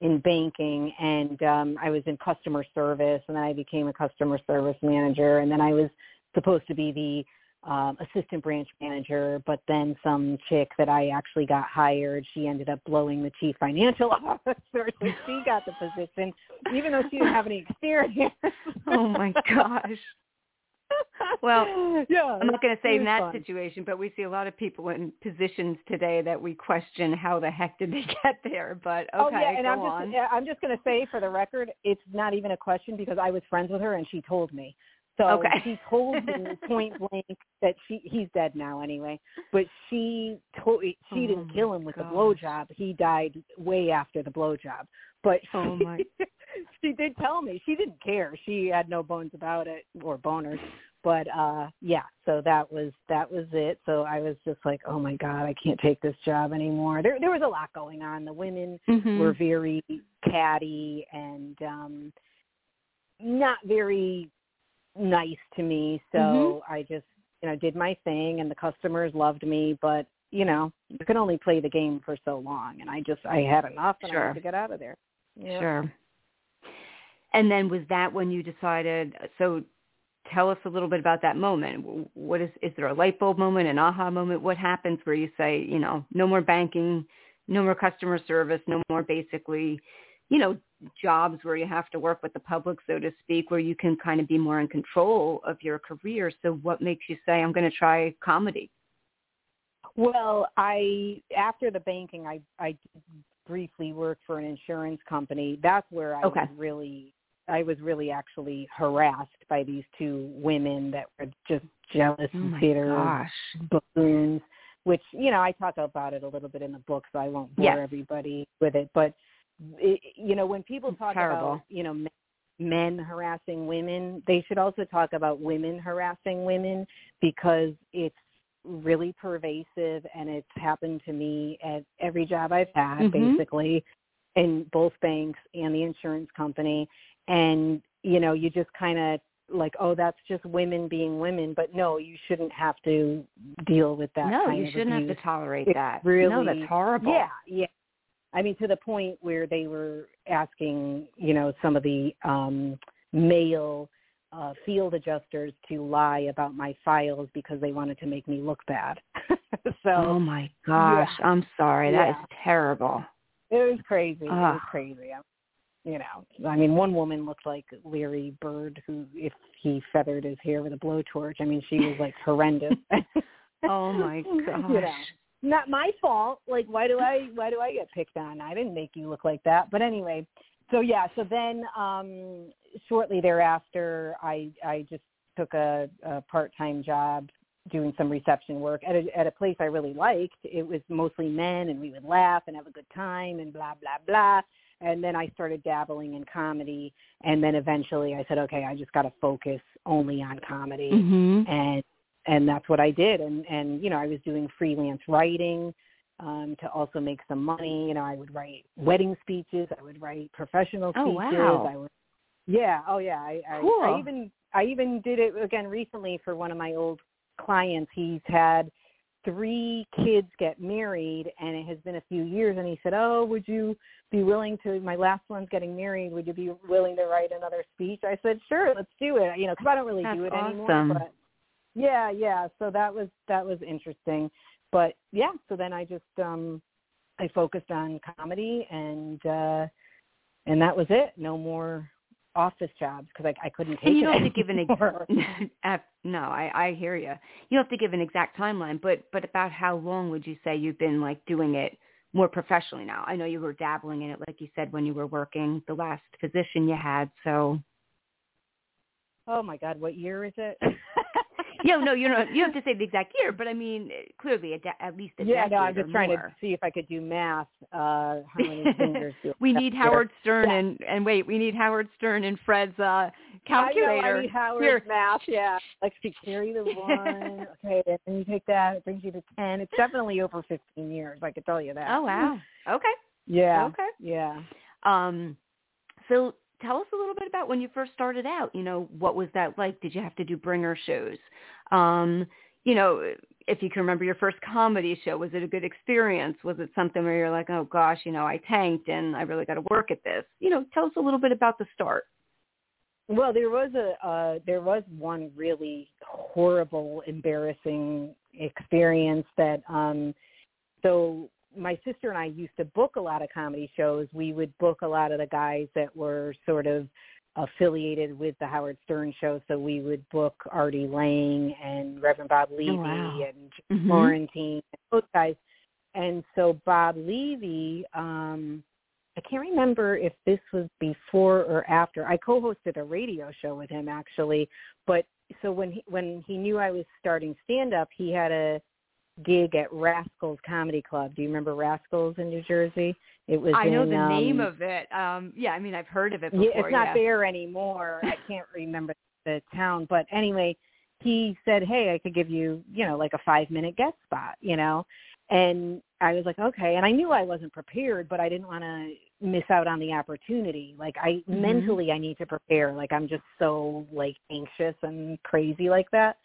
in banking and um I was in customer service and then I became a customer service manager and then I was supposed to be the um assistant branch manager but then some chick that I actually got hired she ended up blowing the chief financial [laughs] officer so she got the position even though she didn't have any experience Oh my gosh. Well, [laughs] yeah I'm not going to say in that fun. situation, but we see a lot of people in positions today that we question how the heck did they [laughs] get there. But okay, oh yeah, and I'm on. just yeah, I'm just going to say for the record, it's not even a question because I was friends with her and she told me. So Okay. she told me [laughs] point blank that she he's dead now anyway, but she told she Oh didn't kill him with the gosh. blowjob. He died way after the blowjob. But Oh my- [laughs] she did tell me she didn't care. She had no bones about it or boners. But uh yeah, so that was that was it. So I was just like, oh my god, I can't take this job anymore. There there was a lot going on. The women Mhm. were very catty and um not very nice to me so Mm-hmm. i just you know did my thing and the customers loved me but you know you can only play the game for so long and i just i had enough and i had to get out of there yeah. Sure. And then was that when you decided? So, tell us a little bit about that moment. What is is there a light bulb moment, an aha moment? What happens where you say, you know, no more banking, no more customer service, no more basically, you know, jobs where you have to work with the public, so to speak, where you can kind of be more in control of your career. So, what makes you say, I'm going to try comedy? well i after the banking i i briefly worked for an insurance company that's where i Okay. was really i was really actually harassed by these two women that were just jealous Oh my bitter gosh. buffoons, which you know I talk about it a little bit in the book, so I won't bore Yes. everybody with it. But it, you know, when people talk about you know men, men harassing women, they should also talk about women harassing women because it's really pervasive and it's happened to me at every job I've had, Mhm. basically, in both banks and the insurance company. And you know, you just kind of like, oh, that's just women being women, but no, you shouldn't have to deal with that. no, kind you of shouldn't abuse. have to tolerate It's that. really no, that's horrible. Yeah, yeah. I mean, to the point where they were asking, you know, some of the um male uh field adjusters to lie about my files because they wanted to make me look bad. [laughs] so oh my gosh, I'm sorry. That is Yeah. terrible. it was crazy. It was crazy. I- You know, I mean, one woman looked like Larry Bird, who, if he feathered his hair with a blowtorch, I mean, she was like horrendous. [laughs] [laughs] Oh my gosh. You know, not my fault. Like, why do I why do I get picked on? I didn't make you look like that. But anyway, so yeah. So then, um shortly thereafter, I I just took a, a part time job doing some reception work at a at a place I really liked. It was mostly men, and we would laugh and have a good time and blah blah blah. And then I started dabbling in comedy, and then eventually I said, okay, I just got to focus only on comedy. Mhm. and and that's what I did. And and you know I was doing freelance writing um to also make some money. You know I would write wedding speeches. I would write professional speeches Oh, speeches. wow. I would yeah. Oh yeah. I I, Cool. I even I even did it again recently for one of my old clients. He's had three kids get married and it has been a few years and he said oh would you be willing to? My last one's getting married. Would you be willing to write another speech? I said, sure, let's do it. You know, because I don't really That's do it awesome. anymore. But yeah, yeah. So that was that was interesting. But yeah, so then I just um I focused on comedy and uh and that was it. No more office jobs because I, I couldn't take And you it don't have to give an ex- [laughs] [laughs] no, I I hear you. You don't have to give an exact timeline, but but about how long would you say you've been like doing it more professionally now? I know you were dabbling in it, like you said, when you were working the last position you had. So oh my God, what year is it? [laughs] yeah, no, you don't. You don't have to say the exact year, but I mean, clearly at, at least a yeah, no, I'm just trying more. to see if I could do math. Uh how many [laughs] fingers do we need here? Howard Stern Yeah. and and wait, we need Howard Stern and Fred's uh I know, calculator. I need Howard's Here. math. Yeah, like to carry the [laughs] one. okay, and you take that. It brings you to ten. It's definitely over fifteen years. I could tell you that. Oh wow. Okay. Yeah. Okay. Yeah. Um, so tell us a little bit about when you first started out. You know, what was that like? Did you have to do bringer shows? Um, you know, if you can remember your first comedy show, was it a good experience? Was it something where you're like, oh gosh, you know, I tanked and I really got to work at this? You know, tell us a little bit about the start. Well, there was a uh, there was one really horrible, embarrassing experience that. um So my sister and I used to book a lot of comedy shows. We would book a lot of the guys that were sort of affiliated with the Howard Stern show. So we would book Artie Lange and Reverend Bob Levy wow. and Mhm. Florentine, those guys. And so Bob Levy, um, I can't remember if this was before or after. I co-hosted a radio show with him actually, but so when he when he knew I was starting stand up, he had a gig at Rascals Comedy Club. Do you remember Rascals in New Jersey? It was I know in, the um, name of it. Um, yeah, I mean, I've heard of it before. yeah, it's not yeah. there anymore. I can't remember the town, but anyway, he said, "Hey, I could give you, you know, like a five minute guest spot, you know." And I was like, "Okay." And I knew I wasn't prepared, but I didn't want to miss out on the opportunity. Like I Mhm. mentally, I need to prepare. Like I'm just so like anxious and crazy like that.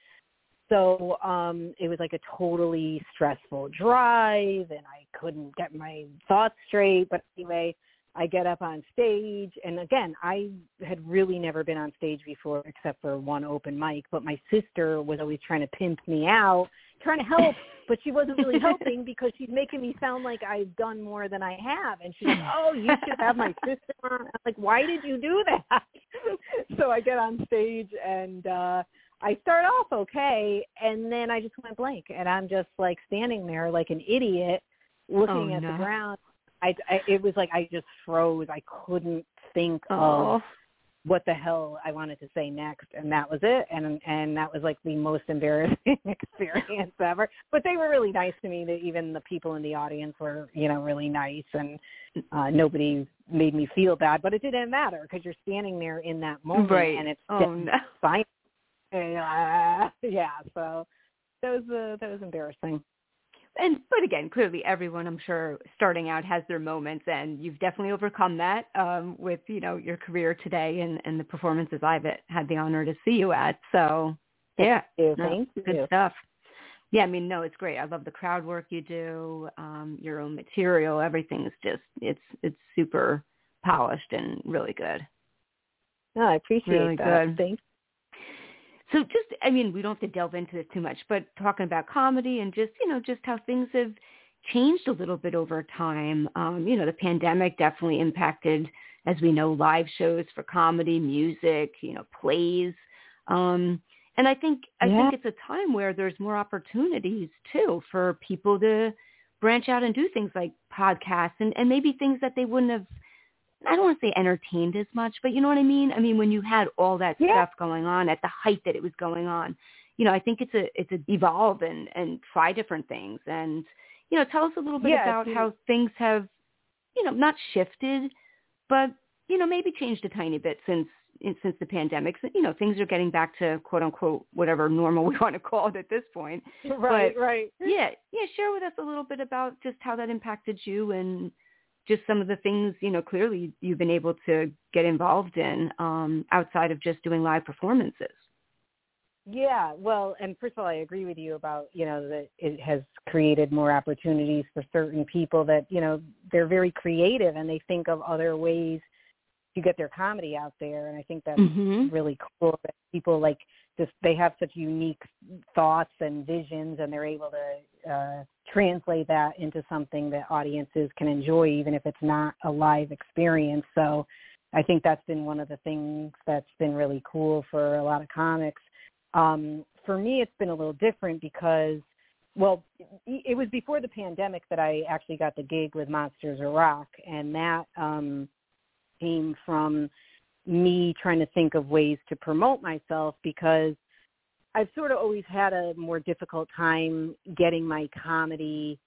So um it was like a totally stressful drive and I couldn't get my thoughts straight. But anyway, I get up on stage and again, I had really never been on stage before except for one open mic, but my sister was always trying to pimp me out, trying to help, but she wasn't really helping [laughs] because she's making me sound like I've done more than I have. And she's like, [laughs] "Oh, you should have my sister on." I'm like, "Why did you do that?" [laughs] so I get on stage and uh I start off okay, and then I just went blank, and I'm just like standing there like an idiot, looking Oh, at no. the ground. I, I it was like I just froze. I couldn't think Oh. of what the hell I wanted to say next, and that was it. And and that was like the most embarrassing [laughs] experience ever. But they were really nice to me. That even the people in the audience were, you know, really nice, and uh, nobody made me feel bad. But it didn't matter because you're standing there in that moment, Right. and it's Oh no. Fine. Yeah, [laughs] yeah. So that was uh, that was embarrassing. and but again, clearly everyone I'm sure starting out has their moments and you've definitely overcome that um with, you know, your career today and, and the performances I've had the honor to see you at. So yeah. Thank you. no, good you. stuff. Yeah, I mean, no, it's great. I love the crowd work you do, um, your own material, everything's just it's it's super polished and really good. No, I appreciate Really that. good. Thank So just, I mean, we don't have to delve into this too much, but talking about comedy and just, you know, just how things have changed a little bit over time. Um, you know, the pandemic definitely impacted, as we know, live shows for comedy, music, you know, plays. Um, and I think, I Yeah. think it's a time where there's more opportunities too for people to branch out and do things like podcasts and, and maybe things that they wouldn't have I don't want to say entertained as much, but you know what I mean? I mean, when you had all that Yeah. stuff going on at the height that it was going on, you know, I think it's a, it's a evolve and, and try different things. And, you know, tell us a little bit Yeah, about how things have, you know, not shifted, but, you know, maybe changed a tiny bit since, since the pandemic. So, you know, things are getting back to quote unquote, whatever normal [laughs] we want to call it at this point. Right, But- right. Yeah. Yeah. Share with us a little bit about just how that impacted you and just some of the things, you know, clearly you've been able to get involved in um, outside of just doing live performances. Yeah, well, and first of all, I agree with you about you know that it has created more opportunities for certain people that you know they're very creative and they think of other ways to get their comedy out there, and I think that's mm-hmm. really cool that people like just they have such unique thoughts and visions, and they're able to uh, translate that into something that audiences can enjoy, even if it's not a live experience. So. I think that's been one of the things that's been really cool for a lot of comics um, for me, it's been a little different because, well, it was before the pandemic that I actually got the gig with Monsters of Rock, and that um, came from me trying to think of ways to promote myself because I've sort of always had a more difficult time getting my comedy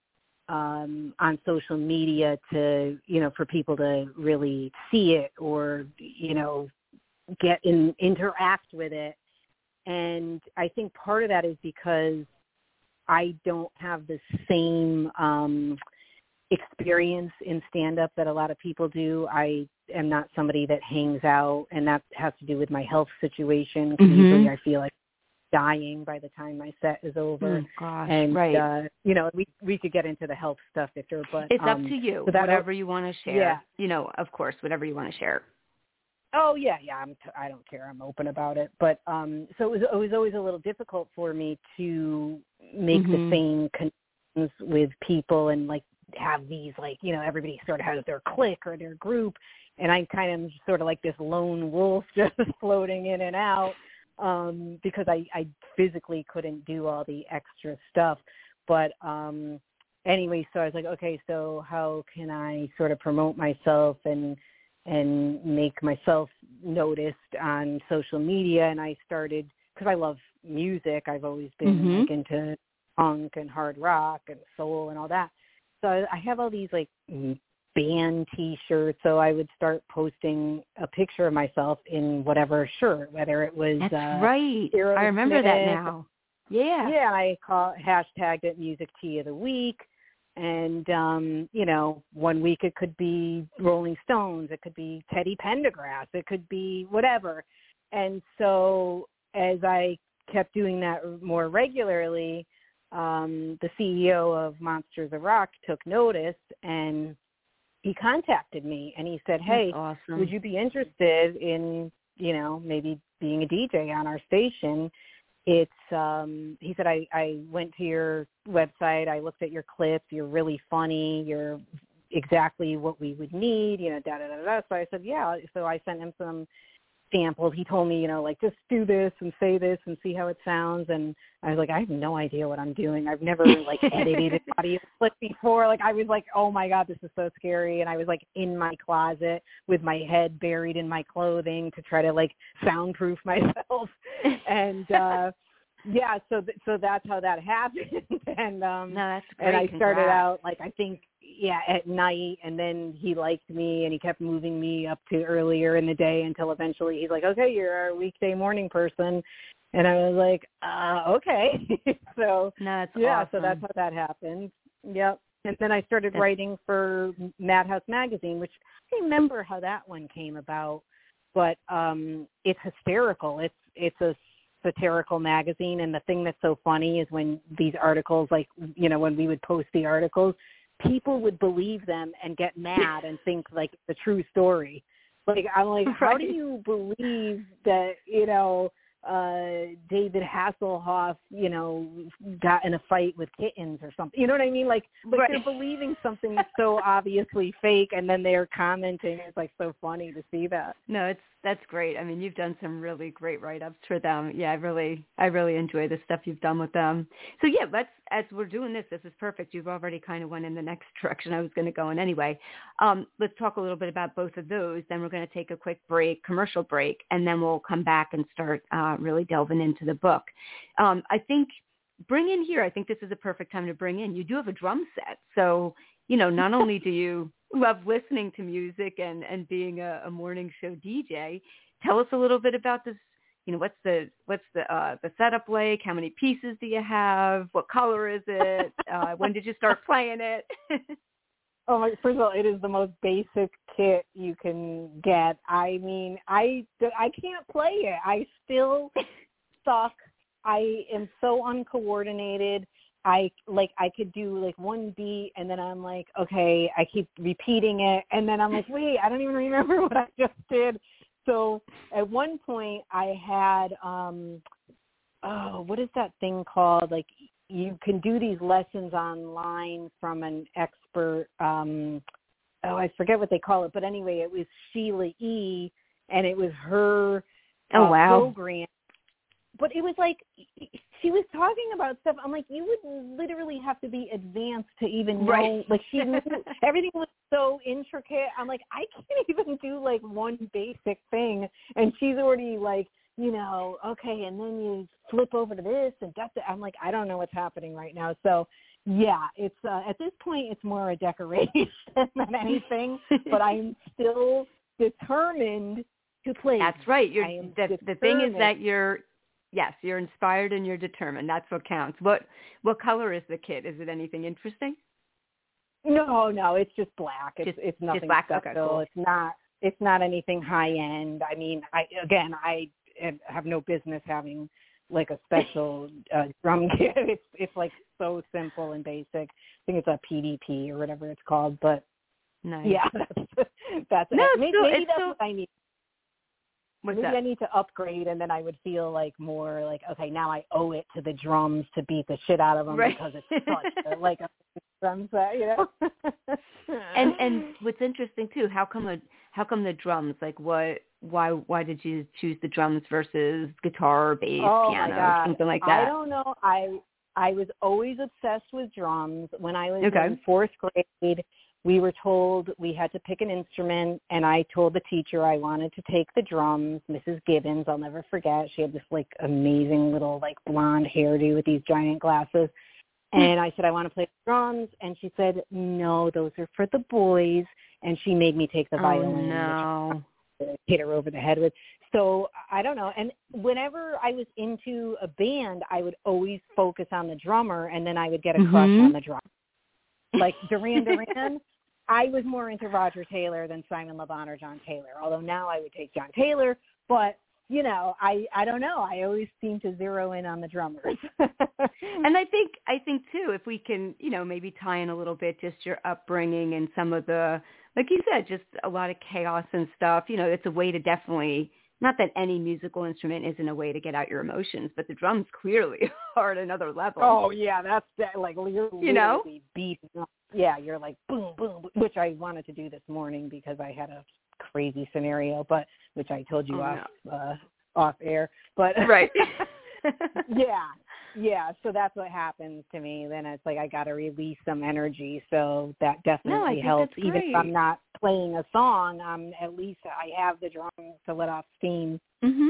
um on social media to you know for people to really see it or you know get in interact with it and I think part of that is because I don't have the same um experience in stand up that a lot of people do. I am not somebody that hangs out and that has to do with my health situation. Mm-hmm. Usually I feel like dying by the time my set is over. Oh, gosh, and right. uh you know, we we could get into the health stuff if you're but it's um, up to you. whatever you want to share. Yeah. You know, of course, whatever you want to share. Oh yeah, yeah. I'm. T- I don't care. I'm open about it. But um, so it was. It was always a little difficult for me to make Mhm. the same connections with people and like have these like you know everybody sort of has their clique or their group, and I'm kind of sort of like this lone wolf [laughs] just floating in and out um, because I I physically couldn't do all the extra stuff. But um, anyway, so I was like, okay, so how can I sort of promote myself and and make myself noticed on social media and I started because I love music. I've always been Mhm. like into punk and hard rock and soul and all that. So I I have all these like band T-shirts. So I would start posting a picture of myself in whatever shirt, whether it was That's uh, right. I remember that now. Yeah. yeah, I call hashtagged it Music Tee of the Week. And um, you know, one week it could be Rolling Stones, it could be Teddy Pendergrass, it could be whatever. And so as I kept doing that more regularly, um, the CEO of Monsters of Rock took notice and he contacted me and he said, Hey, awesome. would you be interested in you know maybe being a dj on our station? It's um he said i i went to your website. I looked at your clips. You're really funny. You're exactly what we would need you know da da da da. So i said yeah. So i sent him some samples he told me you know like just do this and say this and see how it sounds. And i was like i have no idea what i'm doing. I've never like edited an [laughs] audio clip before. Like i was like oh my god this is so scary. And i was like in my closet with my head buried in my clothing to try to like soundproof [laughs] myself. And uh yeah so th- so that's how that happened. [laughs] And um no, that's great. and I started Congrats. out like I think yeah at night, and then he liked me, and he kept moving me up to earlier in the day until eventually he's like, okay, you're a weekday morning person, and I was like, uh, okay, [laughs] so No, that's yeah, awesome. so that's how that happened. Yep. And then I started That's- writing for Madhouse magazine, which I remember how that one came about, but um it's hysterical. It's it's a satirical magazine and the thing that's so funny is when these articles like you know when we would post the articles people would believe them and get mad and think like the true story like i'm like [laughs] how do you believe that you know uh David Hasselhoff, you know, got in a fight with kittens or something. You know what I mean? Like like Right. they're believing [laughs] something that's so obviously fake and then they're commenting. It's like so funny to see that. No, it's that's great. I mean, you've done some really great write-ups for them. Yeah, I really, I really enjoy the stuff you've done with them. So yeah, let's as we're doing this, this is perfect. You've already kind of went in the next [laughs] direction I was going to go in anyway. Um, let's talk a little bit about both of those. Then we're going to take a quick break, commercial break, and then we'll come back and start uh, really delving into the book. Um, I think bring in here. I think this is a perfect time to bring in. You do have a drum set, so you know not only do you love listening to music and and being a, a morning show DJ. Tell us a little bit about this. You know, what's the what's the uh, the setup like? How many pieces do you have? What color is it? [laughs] Uh, when did you start playing it? [laughs] Oh my! First of all, it is the most basic kit you can get. I mean, I I can't play it. I still [laughs] suck I am so uncoordinated. I like I could do like one beat and then I'm like, okay, I keep repeating it and then I'm like, wait, I don't even remember [laughs] what I just did. So at one point I had um oh, what is that thing called? Like you can do these lessons online from an expert um oh, I forget what they call it, but anyway, it was Sheila E and it was her oh uh, wow program but it was like she was talking about stuff. I'm like, you would literally have to be advanced to even know. Right. Like she knew [laughs] everything was so intricate. I'm like, I can't even do like one basic thing, and she's already like, you know, okay, and then you flip over to this and that's it. I'm like, I don't know what's happening right now. So yeah, it's uh, at this point it's more a decoration [laughs] than anything. but I'm [laughs] still determined to play. That's right. You're the, the thing is that you're yes, you're inspired and you're determined. That's what counts. What what color is the kit? Is it anything interesting? No, no, it's just black. It's Just- it's nothing black? Okay, special. cool. It's not it's not anything high end. I mean, I again, I have no business having like a special [laughs] uh, drum kit. It's it's like so simple and basic. I think it's a PDP or whatever it's called, but Nice. yeah, [laughs] that's that's No, it. Maybe, still- maybe that's still- what I need. What's maybe that? I need to upgrade, and then I would feel like more like okay, now I owe it to the drums to beat the shit out of them Right. because it's such a, like a [laughs] drum set, you know. [laughs] and and what's interesting too, how come a how come the drums? Like what why why did you choose the drums versus guitar, bass, Oh, piano, something like that? I don't know. I I was always obsessed with drums. When I was Okay. in fourth grade, we were told we had to pick an instrument, and I told the teacher I wanted to take the drums. Mrs. Gibbons, I'll never forget. She had this like amazing little like blonde hairdo with these giant glasses. And I said, I want to play the drums. And she said, no, those are for the boys. And she made me take the oh violin. no. hit her over the head with. So I don't know. And whenever I was into a band, I would always focus on the drummer, and then I would get a crush Mhm. on the drummer. Like Duran Duran, [laughs] I was more into Roger Taylor than Simon Le Bon or John Taylor. Although now I would take John Taylor, but you know, I I don't know. I always seem to zero in on the drummers. [laughs] And I think I think too, if we can, you know, maybe tie in a little bit just your upbringing and some of the, like you said, just a lot of chaos and stuff. You know, it's a way to definitely. Not that any musical instrument isn't a way to get out your emotions, but the drums clearly [laughs] are at another level. Oh yeah, that's that, like you're You know? beating. Yeah, you're like boom, boom, which I wanted to do this morning because I had a crazy scenario, but which I told you Oh, off uh, off air. But right. [laughs] yeah, yeah. So that's what happens to me. Then it's like I got to release some energy. So that definitely think helps. Even if. I'm not playing a song, um, at least I have the drum to let off steam. Mhm.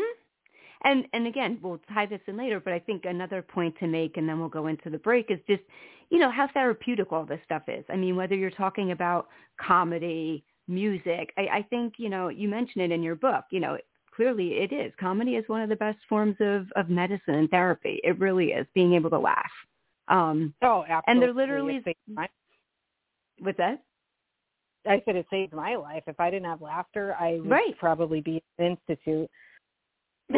And and again, we'll tie this in later, but I think another point to make, and then we'll go into the break, is just you know how therapeutic all this stuff is. I mean, whether you're talking about comedy, music, I, I think you know you mentioned it in your book. You know, clearly it is. Comedy is one of the best forms of of medicine and therapy. It really is. Being able to laugh. Um, Oh, absolutely. and there literally my- with that. I said it saved my life. If I didn't have laughter, I would Right. probably be in an institute. [laughs]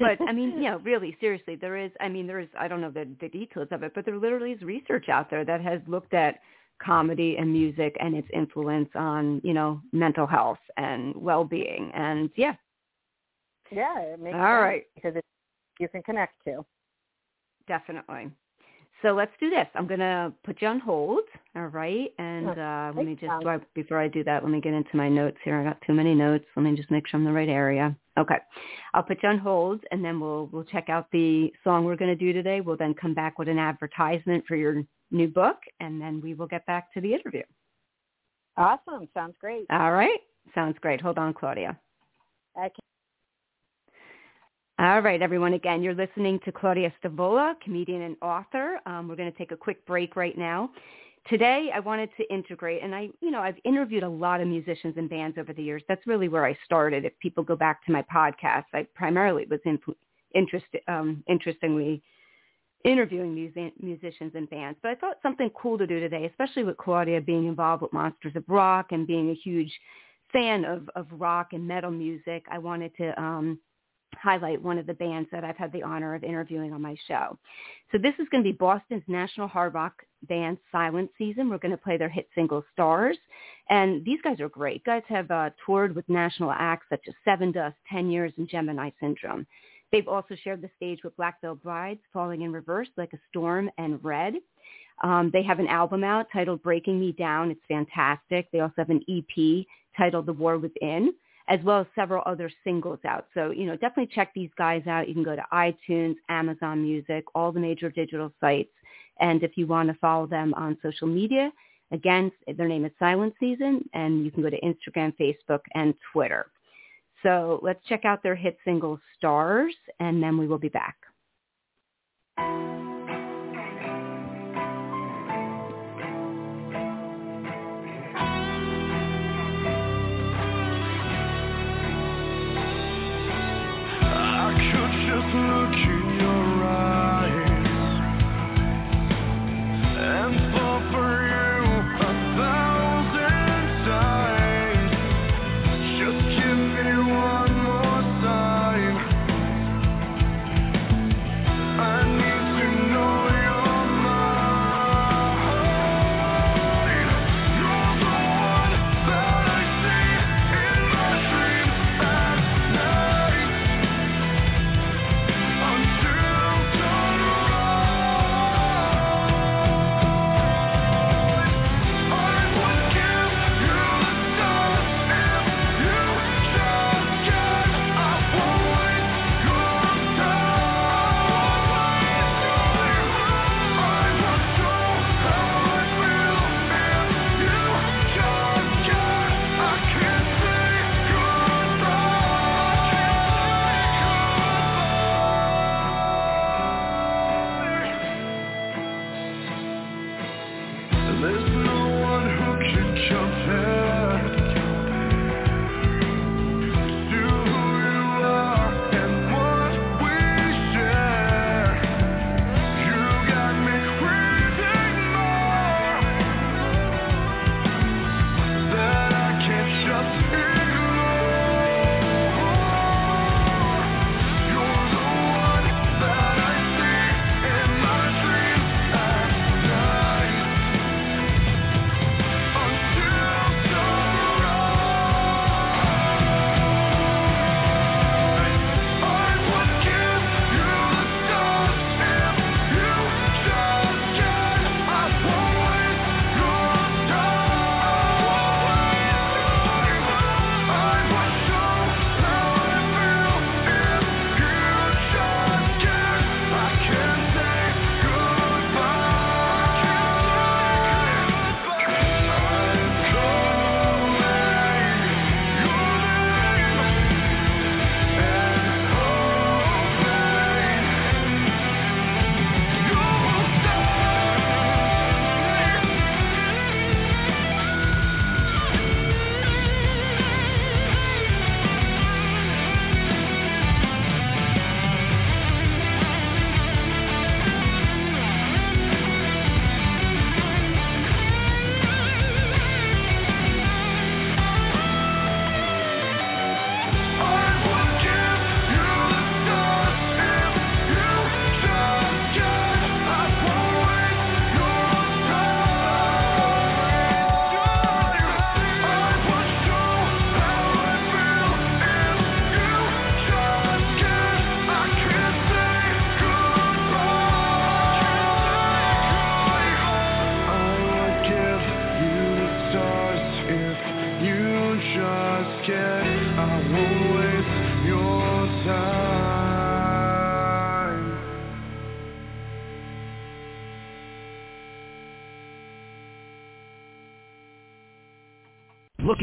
but I mean, you know, really, seriously, there is. I mean, there is. I don't know the the details of it, but there literally is research out there that has looked at comedy and music and its influence on, you know, mental health and well-being. And yeah, yeah, it makes All right. because it, you can connect to. definitely. So let's do this. I'm gonna put you on hold. All right, and uh, let me just I, before I do that, let me get into my notes here. I got too many notes. Let me just make sure I'm in the right area. Okay, I'll put you on hold, and then we'll we'll check out the song we're gonna do today. We'll then come back with an advertisement for your new book, and then we will get back to the interview. Awesome. Sounds great. All right, sounds great. Hold on, Claudia. Can All right, everyone. Again, you're listening to Claudia Stavola, comedian and author. Um, we're going to take a quick break right now. Today, I wanted to integrate, and I, you know, I've interviewed a lot of musicians and bands over the years. That's really where I started. If people go back to my podcast, I primarily was in, interested, um, interestingly, interviewing musi- musicians and bands. But I thought something cool to do today, especially with Claudia being involved with Monsters of Rock and being a huge fan of, of rock and metal music. I wanted to um, highlight one of the bands that I've had the honor of interviewing on my show. So this is going to be Boston's national hard rock band Silent Season. We're going to play their hit single Stars. And these guys are great. Guys have uh, toured with national acts such as Sevendust, 10 Years, and Gemini Syndrome. They've also shared the stage with Black Veil Brides, Falling in Reverse, Like a Storm, and Red. Um, they have an album out titled Breaking Me Down. It's fantastic. They also have an EP titled The War Within as well as several other singles out. So, you know, definitely check these guys out. You can go to iTunes, Amazon Music, all the major digital sites. And if you want to follow them on social media, again, their name is Silent Season, and you can go to Instagram, Facebook, and Twitter. So let's check out their hit single, Stars, and then we will be back.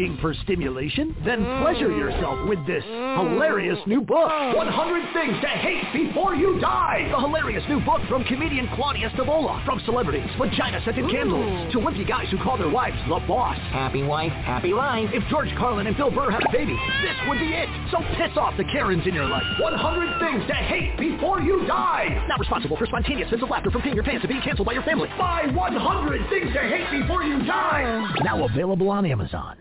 Looking for stimulation? Then mm. pleasure yourself with this mm. hilarious new book, 100 Things to Hate Before You Die. The hilarious new book from comedian Claudia Stavola. From celebrities, vagina-scented candles, to wimpy guys who call their wives the boss. Happy wife, happy life. If George Carlin and Bill Burr had a baby, this would be it. So piss off the Karens in your life. 100 Things to Hate Before You Die. Not responsible for spontaneous fits of laughter from peeing your pants and being canceled by your family. Buy 100 Things to Hate Before You Die. Mm. Now available on Amazon.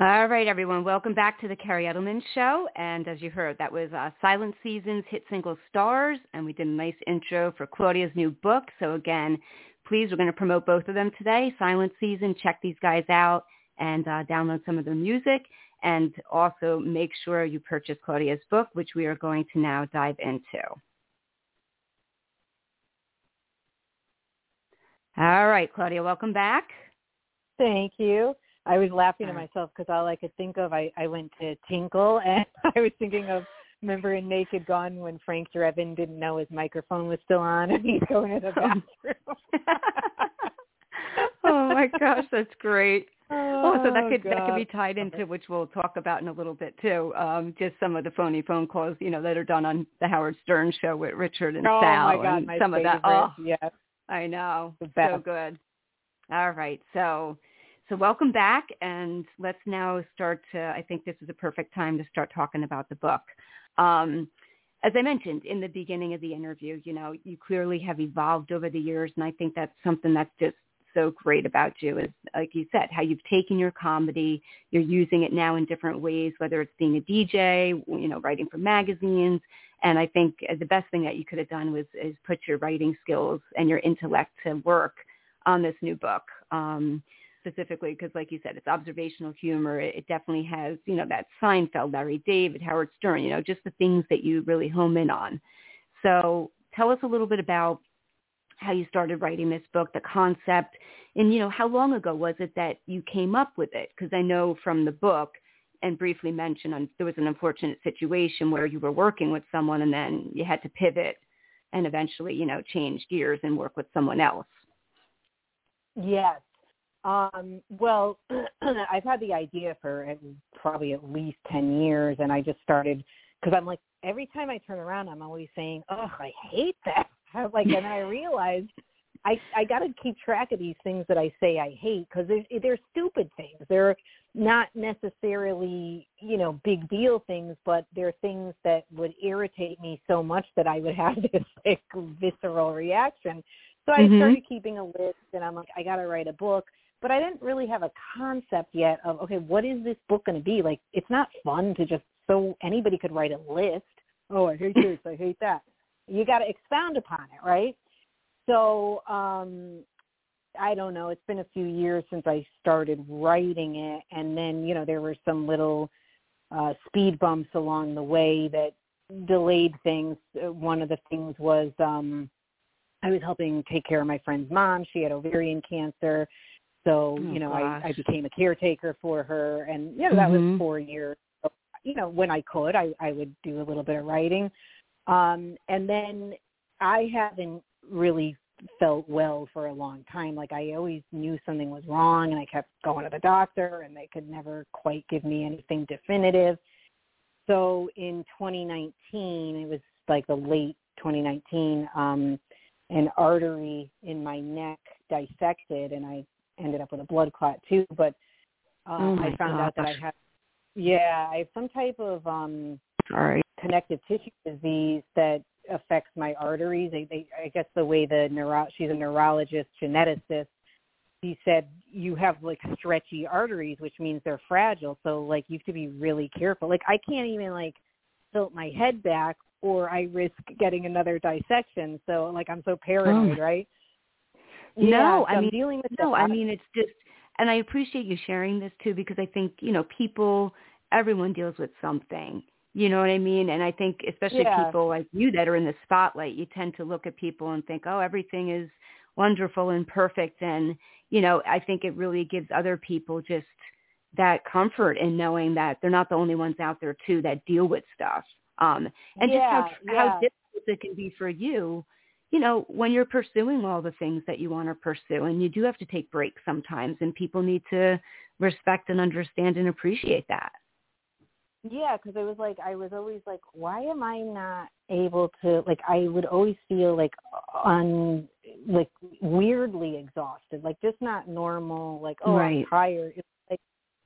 All right, everyone. Welcome back to the Kerri Edelman Show. And as you heard, that was uh, Silent Seasons hit single Stars, and we did a nice intro for Claudia's new book. So again, please, we're going to promote both of them today. Silent Season, check these guys out and uh, download some of their music. And also make sure you purchase Claudia's book, which we are going to now dive into. All right, Claudia, welcome back. Thank you. I was laughing to myself because all I could think of, I, I went to Tinkle [laughs] and I was thinking of, remember in Naked Gun when Frank Drebin didn't know his microphone was still on and he's going to the [laughs] bathroom. [laughs] oh my gosh, that's great. Oh, so that could God. that could be tied into which we'll talk about in a little bit too. Um, just some of the phony phone calls, you know, that are done on the Howard Stern show with Richard and oh Sal, God, and my some favorite. of that. Oh, yeah. I know. So good. All right. So so welcome back and let's now start to I think this is a perfect time to start talking about the book. Um as I mentioned in the beginning of the interview, you know, you clearly have evolved over the years and I think that's something that's just so great about you is like you said, how you've taken your comedy, you're using it now in different ways, whether it's being a DJ, you know, writing for magazines, and I think the best thing that you could have done was is put your writing skills and your intellect to work on this new book. Um, specifically because, like you said, it's observational humor. It, it definitely has, you know, that Seinfeld, Larry David, Howard Stern, you know, just the things that you really home in on. So tell us a little bit about how you started writing this book, the concept, and, you know, how long ago was it that you came up with it? Because I know from the book, and briefly mentioned on, there was an unfortunate situation where you were working with someone and then you had to pivot and eventually, you know, change gears and work with someone else. Yes. Um, well, [clears throat] I've had the idea for at- probably at least 10 years and I just started because I'm like, every time I turn around, I'm always saying, oh, I hate that. [laughs] like, and I realized I, I got to keep track of these things that I say I hate because they're, they're stupid things. They're not necessarily, you know, big deal things, but they're things that would irritate me so much that I would [laughs] have this like visceral reaction. So I Mhm. started keeping a list and I'm like, I got to write a book. But I didn't really have a concept yet of, okay, what is this book going to be? Like, it's not fun to just, so anybody could write a list. Oh, I hate this, I hate that. You got to expound upon it, right? So, um, I don't know. It's been a few years since I started writing it, and then you know there were some little uh, speed bumps along the way that delayed things. Uh, One of the things was um, I was helping take care of my friend's mom. She had ovarian cancer, so Oh, you know I, I became a caretaker for her, and you know that Mhm. was four years. So, you know when I could, I I would do a little bit of writing, um, and then I haven't really felt well for a long time. Like I always knew something was wrong and I kept going to the doctor and they could never quite give me anything definitive. So in 2019, it was like the late 2019, um, an artery in my neck dissected and I ended up with a blood clot too. But uh, Oh, I found out that I gosh. had, yeah, I have some type of um, Sorry. connective tissue disease that affects my arteries. They, they, I guess the way the neuro, she's a neurologist, geneticist. She said you have like stretchy arteries, which means they're fragile. So like you have to be really careful. Like I can't even like tilt my head back, or I risk getting another dissection. So like I'm so paranoid, right? No, so I mean, dealing with No. I mean it's just, and I appreciate you sharing this too because I think you know people, everyone deals with something. You know what I mean? And I think especially Yeah. people like you that are in the spotlight, you tend to look at people and think, oh, everything is wonderful and perfect. And you know, I think it really gives other people just that comfort in knowing that they're not the only ones out there too that deal with stuff. Um, and yeah, just how how difficult it can be for you you know, when you're pursuing all the things that you want to pursue, and you do have to take breaks sometimes, and people need to respect and understand and appreciate that. Yeah, because it was like I was always like, why am I not able to? Like I would always feel like uh, un, like weirdly exhausted, like just not normal. Like oh, Right. I'm tired. It's like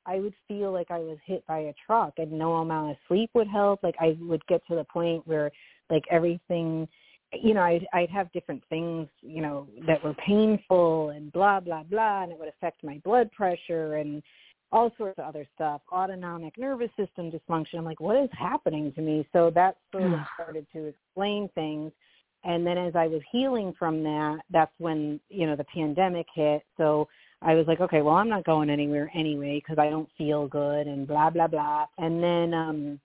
I would feel like I was hit by a truck, and no amount of sleep would help. Like I would get to the point where like everything, you know, I'd I'd have different things, you know, that were painful and blah blah blah, and it would affect my blood pressure and all sorts of other stuff, autonomic nervous system dysfunction. I'm like, what is happening to me? So that sort of [sighs] started to explain things. And then as I was healing from that, that's when, you know, the pandemic hit. So I was like, okay, well, I'm not going anywhere anyway because I don't feel good and blah, blah, blah. And then, um,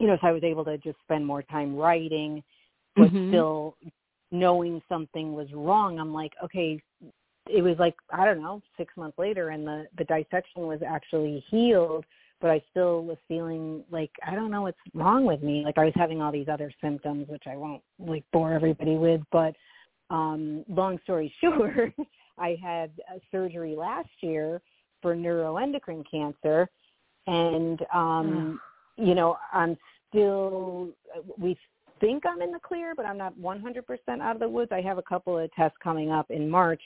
you know, so I was able to just spend more time writing, but Mhm. still knowing something was wrong. I'm like, okay, it was like, I don't know, six months later and the, the dissection was actually healed, but I still was feeling like, I don't know what's wrong with me. Like I was having all these other symptoms, which I won't like bore everybody with, but um, long story [laughs] short, I had a surgery last year for neuroendocrine cancer and um you know, I'm still we think I'm in the clear, but I'm not 100% out of the woods. I have a couple of tests coming up in March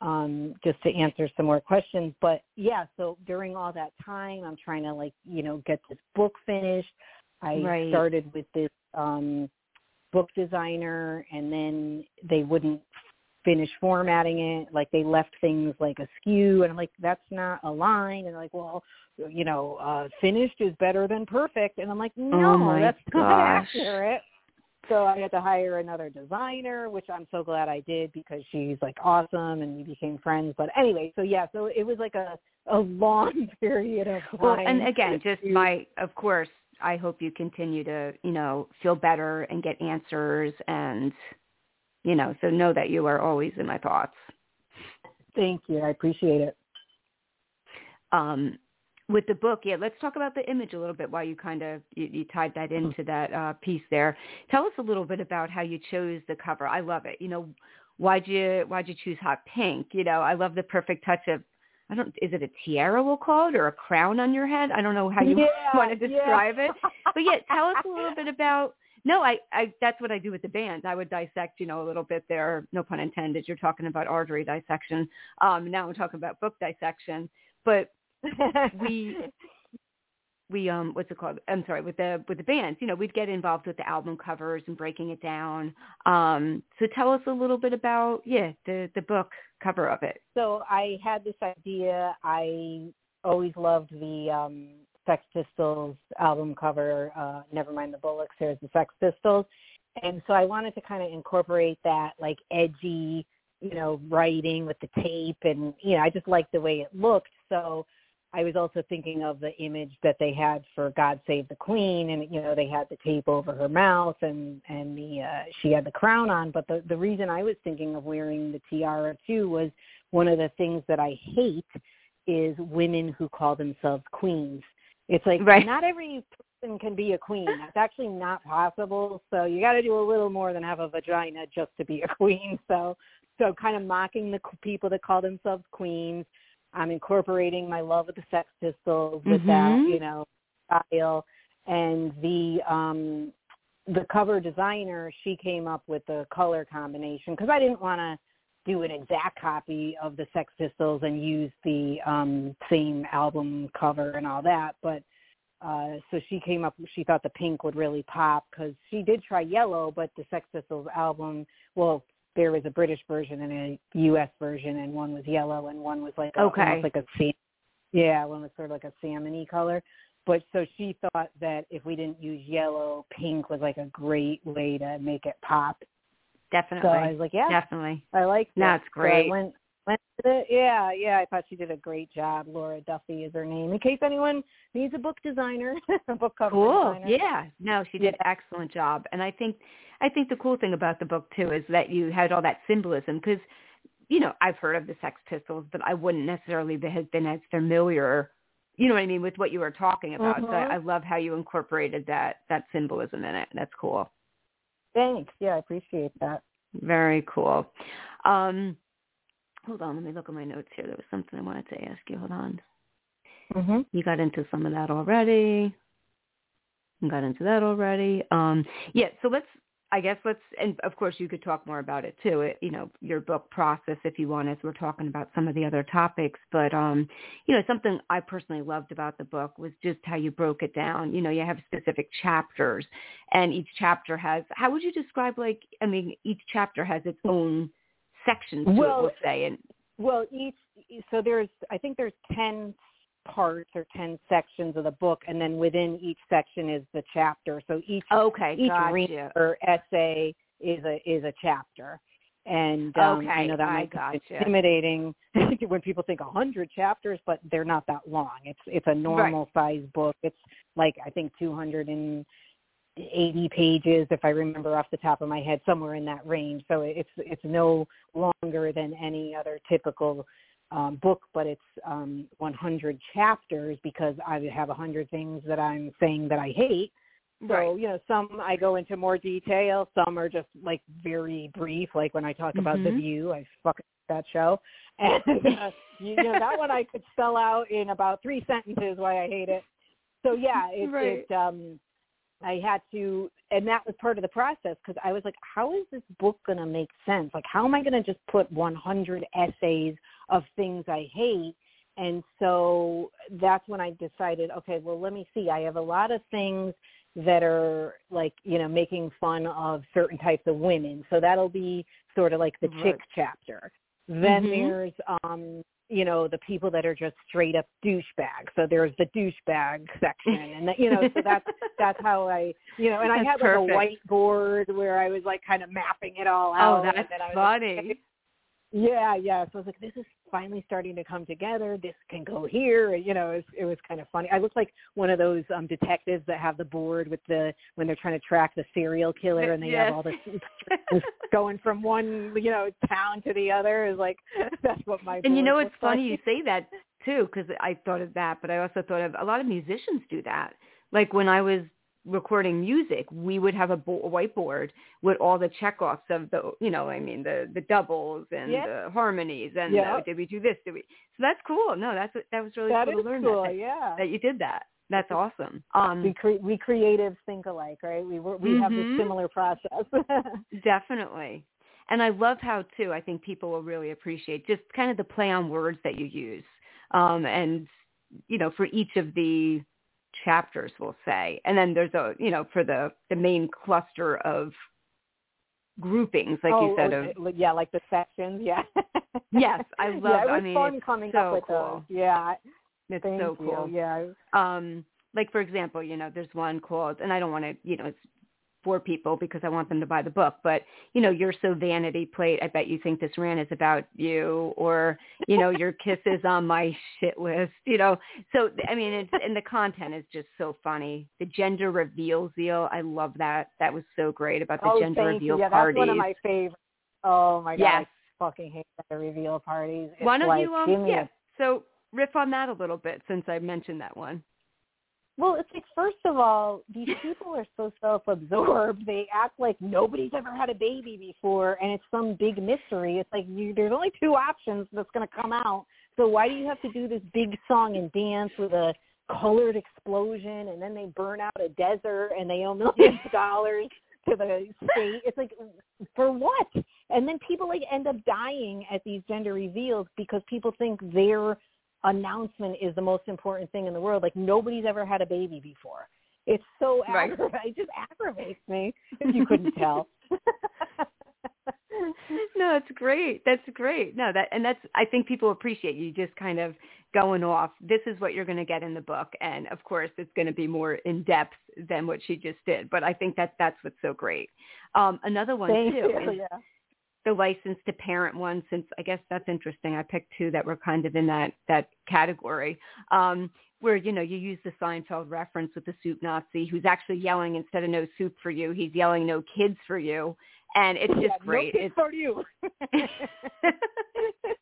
um just to answer some more questions, but yeah, so during all that time I'm trying to like, you know, get this book finished. I Right. started with this um book designer and then they wouldn't finish formatting it. Like they left things like askew and I'm like, that's not a line and they're like, Well, you know, uh finished is better than perfect and I'm like, No, Oh that's not accurate. So I had to hire another designer, which I'm so glad I did because she's like awesome and we became friends. But anyway, so yeah, so it was like a a long [laughs] period of time. Well, and again, just my, of course, I hope you continue to, you know, feel better and get answers and, you know, so know that you are always in my thoughts. Thank you. I appreciate it. Um, with the book, yeah, let's talk about the image a little bit while you kind of, you, you tied that into that uh, piece there. Tell us a little bit about how you chose the cover. I love it. You know, why'd you, why'd you choose hot pink? You know, I love the perfect touch of, I don't, is it a tiara we'll call it or a crown on your head? I don't know how you Yeah, [laughs] want to yeah. describe it. But yeah, tell us a little bit [laughs] about. No, I, I that's what I do with the band. I would dissect, you know, a little bit there. No pun intended. You're talking about artery dissection. Um, now I'm talking about book dissection. But we [laughs] we um what's it called? I'm sorry, with the with the bands, you know, we'd get involved with the album covers and breaking it down. Um, so tell us a little bit about yeah the the book cover of it. so I had this idea. I always loved the um Sex Pistols album cover, uh, Never Mind the Bollocks, there's the Sex Pistols. And so I wanted to kind of incorporate that like edgy, you know, writing with the tape and you know, I just liked the way it looked. So I was also thinking of the image that they had for God Save the Queen and you know, they had the tape over her mouth and and the uh she had the crown on, but the the reason I was thinking of wearing the tiara too was one of the things that I hate is women who call themselves queens. It's like Right. not every person can be a queen. That's actually not possible. So you got to do a little more than have a vagina just to be a [laughs] queen. So so kind of mocking the people that call themselves queens. I'm incorporating my love of the Sex Pistols with that, Mhm. you know, style. And the um the cover designer, she came up with the color combination because I didn't want to do an exact copy of the Sex Pistols and use the um same album cover and all that, but uh so she came up she thought the pink would really pop cuz she did try yellow, but the Sex Pistols album, well, there was a British version and a US version and one was yellow and one was like a, Okay. almost like a sam- yeah, one was sort of like a salmony color. But so she thought that if we didn't use yellow, pink was like a great way to make it pop. Definitely, So I was like, yeah, definitely. I like that. That's So great. I went, went with it. Yeah, yeah. I thought she did a great job. Laura Duffy is her name. In case anyone needs a book designer, [laughs] a book cover Cool. designer. Yeah. No, she did an excellent job. And I think I think the cool thing about the book too is that you had all that symbolism because you know, I've heard of the Sex Pistols, but I wouldn't necessarily have been as familiar, you know what I mean, with what you were talking about. So Mhm. I, I love how you incorporated that that symbolism in it. That's cool. Thanks. Yeah, I appreciate that. Very cool. Um, hold on, let me look at my notes here. There was something I wanted to ask you. Hold on. Mhm. You got into some of that already. You got into that already. Um, yeah, so let's, I guess let's, and of course you could talk more about it too, it, you know, your book process if you want as we're talking about some of the other topics. But, um, you know, something I personally loved about the book was just how you broke it down. You know, you have specific chapters and each chapter has, how would you describe like, I mean, each chapter has its own sections to Well, it, we'll say. And Well, each so there's I think there's ten parts or 10 sections of the book and then within each section is the chapter. So each Okay, each gotcha. or essay is a is a chapter. And um, Okay, I know that I might gotcha. be intimidating [laughs] when people think a hundred chapters, but they're not that long. It's it's a normal size book. It's like I think two hundred and eighty pages, if I remember off the top of my head, somewhere in that range. So it's it's no longer than any other typical um, book, but it's um, 100 chapters because I have 100 things that I'm saying that I hate. So, Right. you know, some I go into more detail, some are just like very brief, like when I talk about The Mhm. View, I fucking hate that show. [laughs] And uh, you know, that one I could spell out in about three sentences why I hate it. So yeah, it, Right. it um I had to, and that was part of the process because I was like, how is this book going to make sense? Like, how am I going to just put 100 essays of things I hate? And so that's when I decided, okay, well, let me see. I have a lot of things that are like, you know, making fun of certain types of women. So that'll be sort of like the Right. chick chapter. Then Mhm. there's, um, you know, the people that are just straight up douchebags. So there's the douchebag section, and that, you know, so that's [laughs] that's how I, you know, and I That's had like perfect. a whiteboard where I was like kind of mapping it all Oh, out. and that's then I was like, funny. yeah, yeah. So I was like, this is finally starting to come together. This can go here. You know, it was, it was kind of funny. I looked like one of those um detectives that have the board with the when they're trying to track the serial killer and they Yes. have all this [laughs] going from one you know town to the other. Is like [laughs] that's what my And you know, it's funny like. you say that too, because I thought of that, but I also thought of a lot of musicians do that. Like when I was recording music, we would have a, bo- a whiteboard with all the checkoffs of the, you know, I mean, the the doubles and Yeah. the harmonies and the, did we do this? Did we? So that's cool. No, that's that was really That cool to learn cool. that, yeah. that you did that. That's awesome. Um, we cre- we creatives think alike, right? We we have Mhm. this similar process. [laughs] Definitely. And I love how too, I think people will really appreciate just kind of the play on words that you use. Um, and, you know, for each of the chapters, we'll say. And then there's a, you know, for the, the main cluster of groupings, like oh, you said, oh, of, yeah, like the sections, yeah. Yes, I [laughs] love- Yeah, it was I mean, fun coming so up with cool. those. Yeah, it's thank so you. cool. Yeah, um like for example you know there's one called and i don't want to you know it's for people because i want them to buy the book but you know you're so vanity plate i bet you think this rant is about you or you know your kiss is on my shit list you know so i mean it's and the content is just so funny the gender reveal zeal i love that that was so great about the oh, gender reveal. Yeah, parties that's one of my favorites. Oh my god, Yes. I fucking hate the reveal parties. It's why don't like, you um yeah a so riff on that a little bit since i mentioned that one Well, it's like first of all, these people are so self-absorbed. They act like nobody's ever had a baby before, and it's some big mystery. It's like you, there's only two options that's going to come out. So why do you have to do this big song and dance with a colored explosion, and then they burn out a desert, and they owe millions of dollars to the state? It's like for what? And then people like end up dying at these gender reveals because people think their announcement is the most important thing in the world. Like nobody's ever had a baby before. It's so Right. [laughs] It just aggravates me. If you couldn't tell. [laughs] no, it's great. That's great. No, that and that's I think people appreciate you just kind of going off. This is what you're going to get in the book, and of course, it's going to be more in depth than what she just did. But I think that that's what's so great. Um, another one Thank too you. is Yeah. The license to parent one. Since I guess that's interesting. I picked two that were kind of in that that category. Um, where you know you use the Seinfeld reference with the soup Nazi, who's actually yelling instead of "no soup for you," he's yelling "no kids for you," and it's just Yeah, great. No it's kids for you. [laughs] [laughs] [laughs]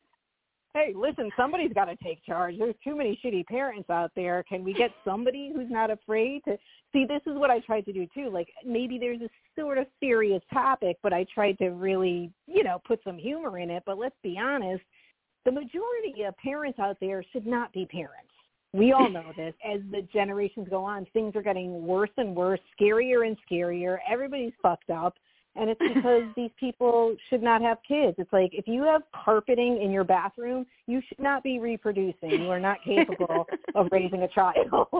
hey, listen, somebody's got to take charge. There's too many shitty parents out there. Can we get somebody who's not afraid to see? This is what I tried to do too. Like maybe there's a sort of serious topic, but I tried to really, you know, put some humor in it. But let's be honest, the majority of parents out there should not be parents. We all know this. As the generations go on, things are getting worse and worse, scarier and scarier. Everybody's fucked up. And it's because [laughs] these people should not have kids. It's like if you have carpeting in your bathroom, you should not be reproducing. You are not capable of [laughs] raising a child. [laughs]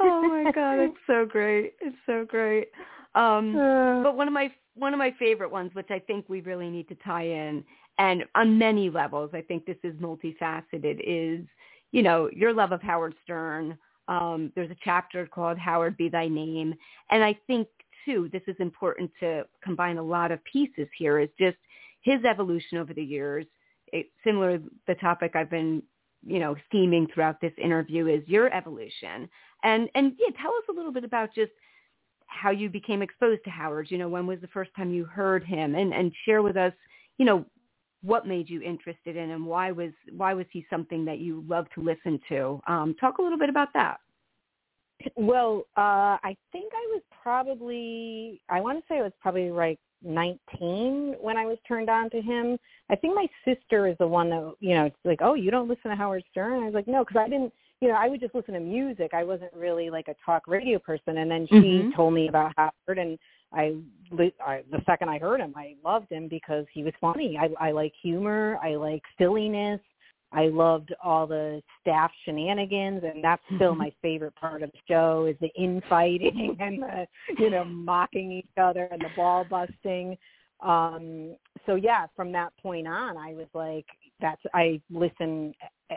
oh my god, it's so great. It's so great. Um [sighs] Uh, but one of my one of my favorite ones which I think we really need to tie in and on many levels, I think this is multifaceted. Is you know your love of Howard Stern. Um, there's a chapter called Howard Be Thy Name, and I think too this is important to combine a lot of pieces here. Is just his evolution over the years. It, similar the topic I've been you know theming throughout this interview is your evolution, and and yeah, tell us a little bit about just how you became exposed to Howard. You know, when was the first time you heard him, and and share with us, you know, what made you interested in him? Why was why was he something that you love to listen to? Um, talk a little bit about that. Well, uh, I think I was probably I want to say I was probably like 19 when I was turned on to him. I think my sister is the one that you know, it's like, oh, you don't listen to Howard Stern? I was like, no, because I didn't you know, I would just listen to music. I wasn't really like a talk radio person. And then she mm-hmm. told me about Howard, and I, I, the second I heard him, I loved him because he was funny. I, I like humor. I like silliness. I loved all the staff shenanigans, and that's still [laughs] my favorite part of the show is the infighting [laughs] and the, you know, mocking each other and the ball busting. Um, so yeah, from that point on, I was like, that's I listen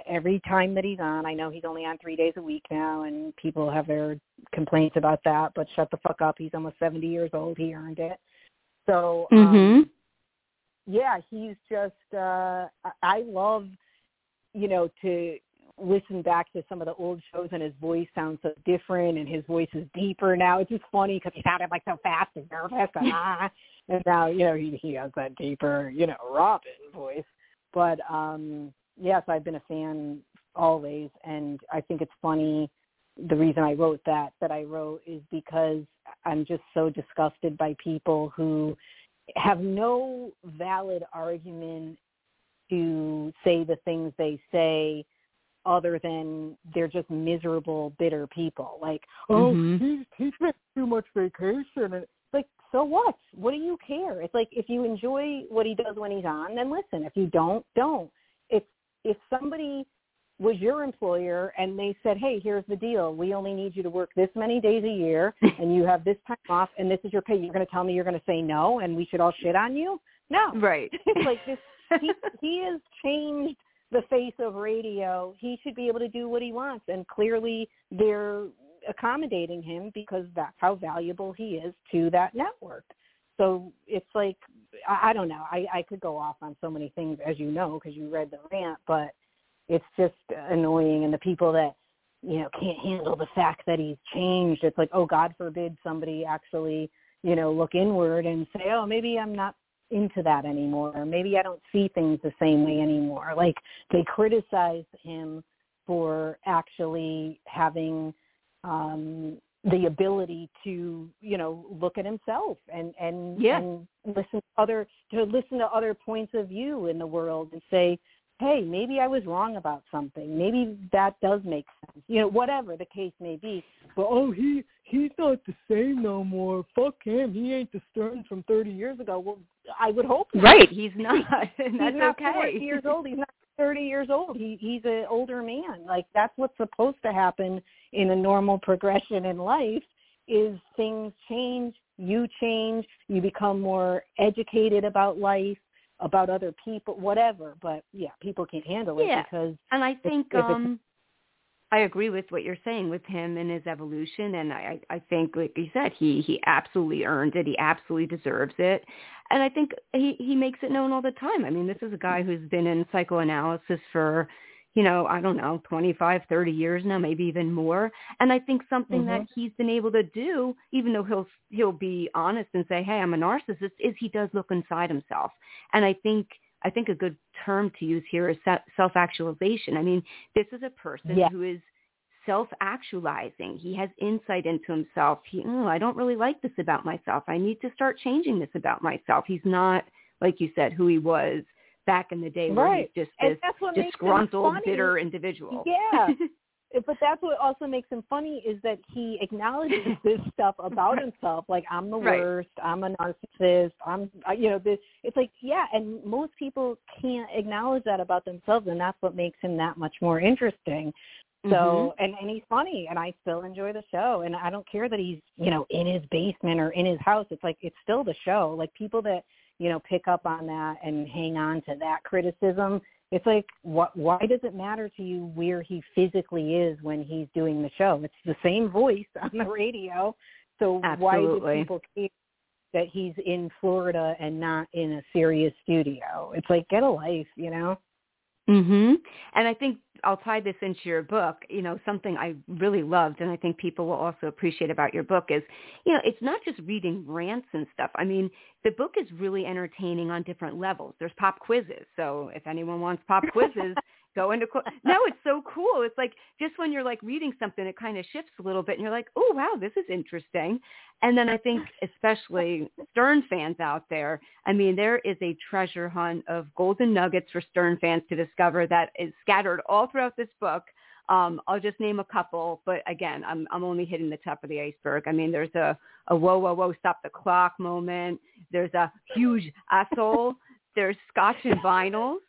every time that he's on. I know he's only on three days a week now, and people have their complaints about that. But shut the fuck up. He's almost seventy years old. He earned it. So um, mm-hmm. yeah, he's just. uh I love, you know, to listen back to some of the old shows and his voice sounds so different and his voice is deeper now. It's just funny because he sounded like so fast and nervous and [laughs] ah, and now you know he he has that deeper, you know, Robin voice. But um yes, I've been a fan always, and I think it's funny. The reason I wrote that that I wrote is because I'm just so disgusted by people who have no valid argument to say the things they say other than they're just miserable, bitter people. Like, oh, mm-hmm. he's he's taking too much vacation, and like, so what? What do you care? It's like if you enjoy what he does when he's on, then listen. If you don't, don't if if somebody was your employer and they said, hey, here's the deal. We only need you to work this many days a year [laughs] and you have this time off and this is your pay. You're going to tell me you're going to say no and we should all shit on you? No. Right. [laughs] like this, he, [laughs] he has changed the face of radio. He should be able to do what he wants. And clearly they're accommodating him because that's how valuable he is to that network. So it's like I, I don't know. I, I could go off on so many things, as you know, because you read the rant, but it's just annoying. And the people that you know can't handle the fact that he's changed, it's like, oh, God forbid somebody actually you know look inward and say, oh, maybe I'm not into that anymore, or maybe I don't see things the same way anymore. Like they criticize him for actually having um the ability to you know look at himself and and, yeah. and listen to other to listen to other points of view in the world and say hey maybe i was wrong about something. Maybe that does make sense. You know whatever the case may be. But oh he he's not the same no more. Fuck him. He ain't the stern from thirty years ago. Well i would hope right. He's [laughs] not. [laughs] He's not okay. 40 years old. He's not 30 years old. He he's an older man. Like that's what's supposed to happen in a normal progression in life is things change, you change, you become more educated about life, about other people, whatever. But yeah, people can't handle it yeah. because And I think if, if um I agree with what you're saying with him and his evolution, and I, I think, like you said, he he absolutely earned it. He absolutely deserves it, and I think he he makes it known all the time. I mean, this is a guy who's been in psychoanalysis for, you know, I don't know, 25, 30 years now, maybe even more. And I think something mm-hmm. that he's been able to do, even though he'll he'll be honest and say, "Hey, I'm a narcissist," is he does look inside himself, and I think I think a good term to use here is self-actualization. I mean, this is a person yeah. who is self-actualizing. He has insight into himself. He, oh, I don't really like this about myself. I need to start changing this about myself. He's not, like you said, who he was back in the day where right. he's just this disgruntled, bitter individual. Yeah. [laughs] but that's what also makes him funny is that he acknowledges [laughs] this stuff about himself like i'm the right. worst i'm a narcissist i'm you know this it's like yeah and most people can't acknowledge that about themselves and that's what makes him that much more interesting so mm-hmm. and and he's funny and i still enjoy the show and i don't care that he's you know in his basement or in his house it's like it's still the show like people that you know, pick up on that and hang on to that criticism, it's like what why does it matter to you where he physically is when he's doing the show? It's the same voice on the radio. So Absolutely. why do people care that he's in Florida and not in a Sirius studio? It's like get a life, you know? Mhm. And I think I'll tie this into your book. You know, something I really loved and I think people will also appreciate about your book is, you know, it's not just reading rants and stuff. I mean, the book is really entertaining on different levels. There's pop quizzes. So if anyone wants pop [laughs] quizzes, go into qu- [laughs] no it's so cool it's like just when you're like reading something it kind of shifts a little bit and you're like oh wow this is interesting and then i think [laughs] especially stern fans out there i mean there is a treasure hunt of golden nuggets for stern fans to discover that is scattered all throughout this book um, I'll just name a couple, but again, I'm I'm only hitting the top of the iceberg. I mean, there's a a whoa whoa whoa stop the clock moment. There's a huge asshole. There's scotch and vinyls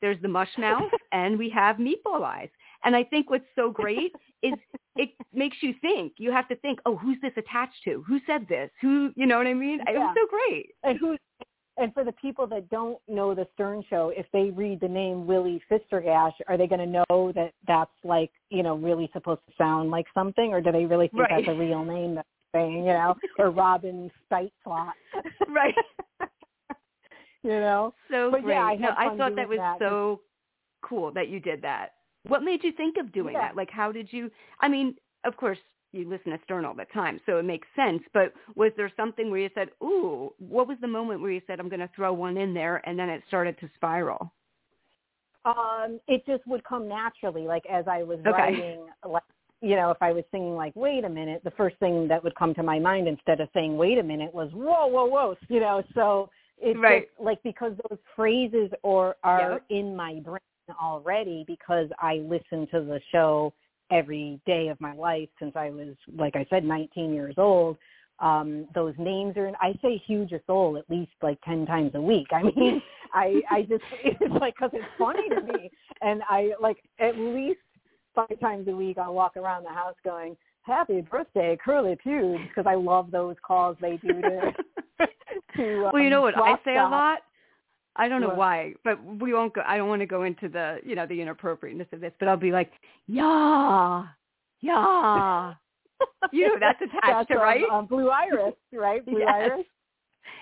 there's the mush mouth, [laughs] and we have meatball eyes. And I think what's so great is it makes you think. You have to think, oh, who's this attached to? Who said this? Who, you know what I mean? Yeah. It was so great. And who and for the people that don't know the Stern Show, if they read the name Willie Fistergash, are they going to know that that's like you know really supposed to sound like something, or do they really think Right. that's a real name that's saying you know, or Robin Steitzlot? [laughs] Right. [laughs] you know. So But great. yeah, I no, I thought that was that. so cool that you did that. What made you think of doing Yeah. that? Like, how did you? I mean, of course, you listen to Stern all the time, so it makes sense. But was there something where you said, "Ooh"? What was the moment where you said, "I'm going to throw one in there," and then it started to spiral? Um, it just would come naturally, like as I was Okay. writing, like you know, if I was singing like "Wait a minute," the first thing that would come to my mind instead of saying "Wait a minute" was "Whoa, whoa, whoa," you know. So it's Right. just like because those phrases or are Yep. in my brain already because I listen to the show every day of my life since I was, like I said, 19 years old. Um, those names are, in, I say huge a soul at least like 10 times a week. [laughs] I mean, I, I just, [laughs] it's like, cause it's funny to me. And I like at least five times a week I'll walk around the house going, happy birthday, Curly Pewds, because I love those calls they do to, [laughs] [laughs] to um, well, you know what I say a lot. I don't know What? why, but we won't go. I don't want to go into the, you know, the inappropriateness of this. But I'll be like, yeah, yeah. You know [laughs] that's attached That's, to, um, right? um, Blue Iris, right? [laughs] Blue Yes. Iris.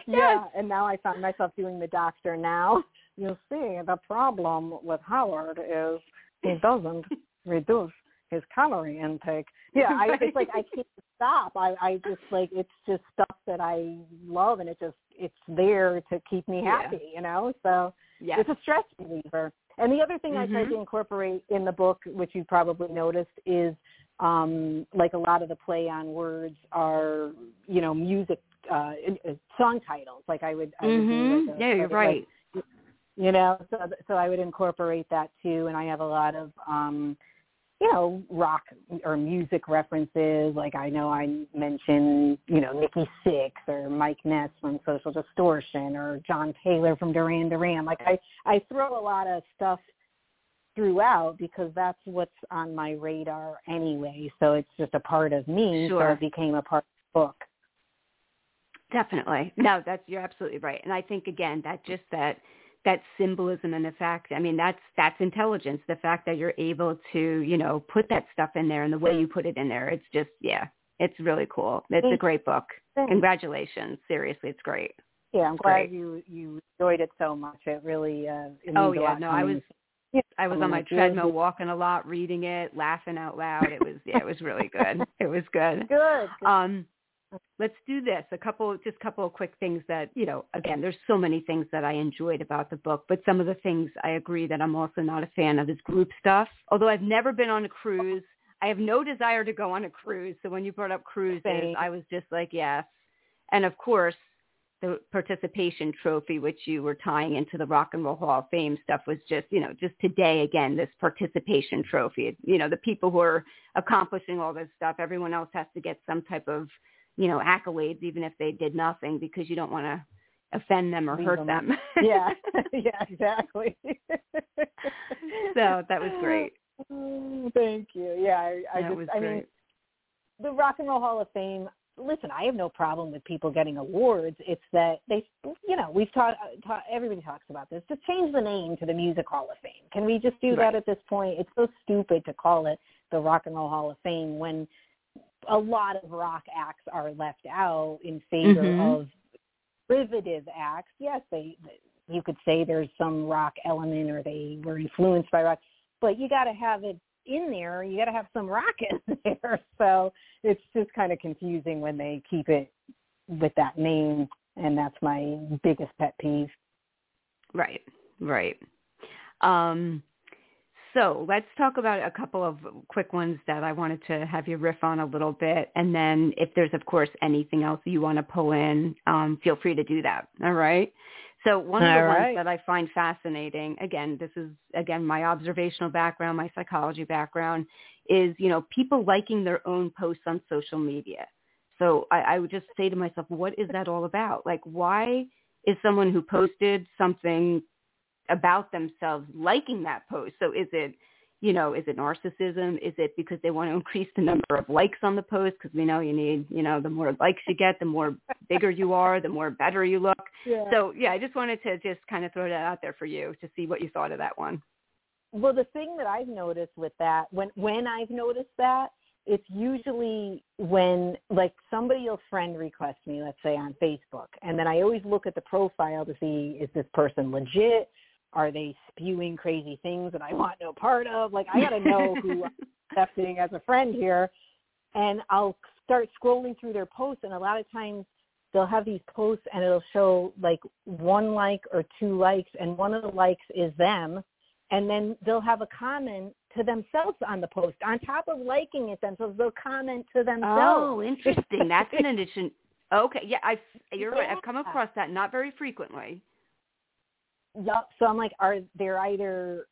Yes. Yeah, and now I find myself doing the doctor now. you'll see, the problem with Howard is he doesn't reduce his calorie intake. [laughs] Yeah, I, it's like I can't stop. I, I just like it's just stuff that I love, and it just it's there to keep me Yeah. happy, you know. So yes. it's a stress reliever. And the other thing I tried to incorporate in the book, which you probably noticed, is um, like a lot of the play on words are, you know, music uh, uh, song titles. Like I would, I would Mhm. like a, Yeah, you're like, right. you know, so so I would incorporate that too. And I have a lot of, um, you know, rock or music references. Like I know I mentioned, you know, Nikki Sixx or Mike Ness from Social Distortion or John Taylor from Duran Duran. Like I, I throw a lot of stuff throughout because that's what's on my radar anyway. So it's just a part of me. So Sure. it became a part of the book. Definitely. No, that's you're absolutely right. And I think again that just that that symbolism and the fact I mean that's that's intelligence. The fact that you're able to, you know, put that stuff in there and the way you put it in there. It's just yeah. It's really cool. It's a great book. Thanks. Congratulations. Seriously, it's great. Yeah, I'm glad Great. you you enjoyed it so much. It really uh it Oh, yeah, no, I was- Yeah, I was on my treadmill walking a lot, reading it, laughing out loud. It was yeah, it was really good. [laughs] It was good. Good. good. Um, let's do this. A couple, just a couple of quick things that you know. Again, there's so many things that I enjoyed about the book, but some of the things I agree that I'm also not a fan of is group stuff. Although I've never been on a cruise, I have no desire to go on a cruise. So when you brought up cruises, Same. I was just like, yes. And of course, the participation trophy, which you were tying into the Rock and Roll Hall of Fame stuff, was just, you know, just today again, this participation trophy. You know, the people who are accomplishing all this stuff, everyone else has to get some type of, you know, accolades, even if they did nothing, because you don't want to offend them or Leave hurt them. them. [laughs] yeah, [laughs] yeah, exactly. so that was [laughs] great. Mm, Thank you. Yeah, I, I that just, was I great. mean, the Rock and Roll Hall of Fame. listen, I have no problem with people getting awards. It's that they, you know, we've taught, taught everybody talks about this. Just change the name to the Music Hall of Fame. Can we just do Right. that at this point? It's so stupid to call it the Rock and Roll Hall of Fame when a lot of rock acts are left out in favor Mhm. of derivative acts. Yes, they you could say there's some rock element or they were influenced by rock, but you got to have it in there. You got to have some rock [laughs] in there. So it's just kind of confusing when they keep it with that name, and that's my biggest pet peeve. Right, right. Um, so let's talk about a couple of quick ones that I wanted to have you riff on a little bit, and then if there's, of course, anything else you want to pull in, um, feel free to do that. All right. So one of the All ones right. that I find fascinating, again, this is again my observational background, my psychology background, is you know people liking their own posts on social media. So I, I would just say to myself, what is that all about? Like, why is someone who posted something about themselves liking that post? So is it, you know, is it narcissism? Is it because they want to increase the number of likes on the post? Because we know you need, you know, the more likes you get, the more bigger you are, the more better you look. [laughs] Yeah. So yeah, I just wanted to just kind of throw that out there for you to see what you thought of that one. Well, the thing that I've noticed with that, when when I've noticed that, it's usually when like somebody will friend request me, let's say on Facebook, and then I always look at the profile to see is this person legit? Are they spewing crazy things that I want no part of? Like I got to know who I'm [laughs] accepting as a friend here, and I'll start scrolling through their posts, and a lot of times they'll have these posts and it'll show like one like or two likes, and one of the likes is them and then they'll have a comment to themselves on the post on top of liking it themselves they'll comment to themselves Oh, interesting. That's an [laughs] addition. Okay, yeah, I you're right. I've come across that not very frequently. Yup. so i'm like are they're either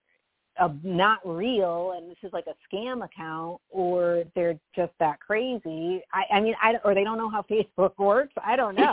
uh, not real and this is like a scam account or they're just that crazy. I i mean i or they don't know how facebook [laughs] works. I don't know.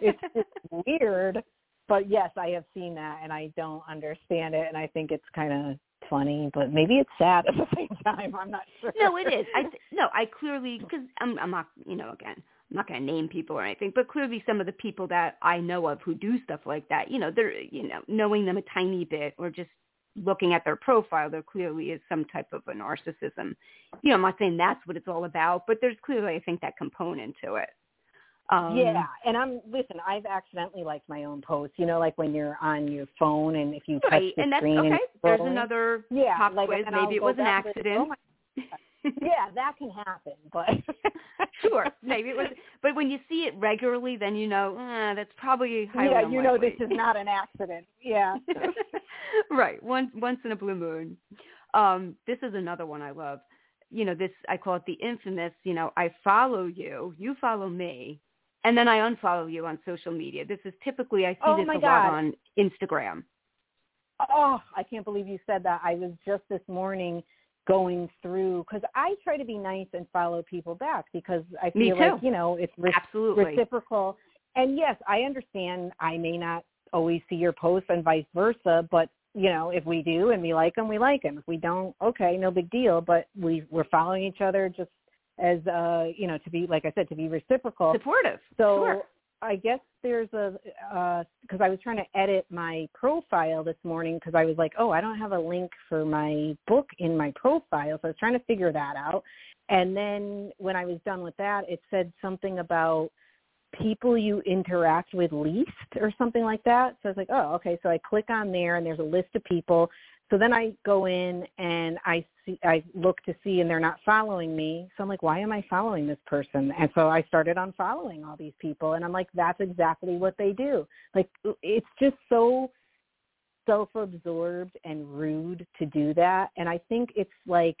It's [laughs] just weird. But yes i have seen that and i don't understand it and i think it's kind of funny but maybe it's sad [laughs] at the same time. I'm not sure. No, it is. I th- no, I clearly because I'm I'm not you know again I'm not going to name people or anything, but clearly some of the people that I know of who do stuff like that, you know, they're you know knowing them a tiny bit or just looking at their profile, there clearly is some type of a narcissism. You know, I'm not saying that's what it's all about, but there's clearly I think that component to it. Um, yeah, and I'm listen. I've accidentally liked my own posts. You know, like when you're on your phone and if you touch Right, the and that's screen. okay. and There's another yeah, pop like, quiz. I'll Maybe it was an back and say, accident. "Oh my yeah, that can happen, but [laughs] sure, maybe it was. But when you see it regularly, then you know eh, that's probably highly yeah, you know this is not an accident. Yeah. [laughs] right. Once once in a blue moon. Um, this is another one I love. You know, this I call it the infamous, you know, I follow you, you follow me, and then I unfollow you on social media. This is typically I see Oh this a lot on Instagram. Oh, I can't believe you said that. I was just this morning going through because I try to be nice and follow people back because I feel like you know it's re- Absolutely. reciprocal. And yes, I understand. I may not always see your posts and vice versa, but you know, if we do and we like them, we like them. If we don't, okay, no big deal. But we we're following each other just as uh, you know, to be like I said, to be reciprocal. Supportive. So sure. I guess there's a uh, because I was trying to edit my profile this morning because I was like, oh, I don't have a link for my book in my profile, so I was trying to figure that out. And then when I was done with that, it said something about people you interact with least or something like that. So I was like, oh, okay. So I click on there and there's a list of people. So then I go in and I see, I look to see and they're not following me. So I'm like, why am I following this person? And so I started unfollowing all these people and I'm like, that's exactly what they do. Like it's just so self-absorbed and rude to do that. And I think it's like,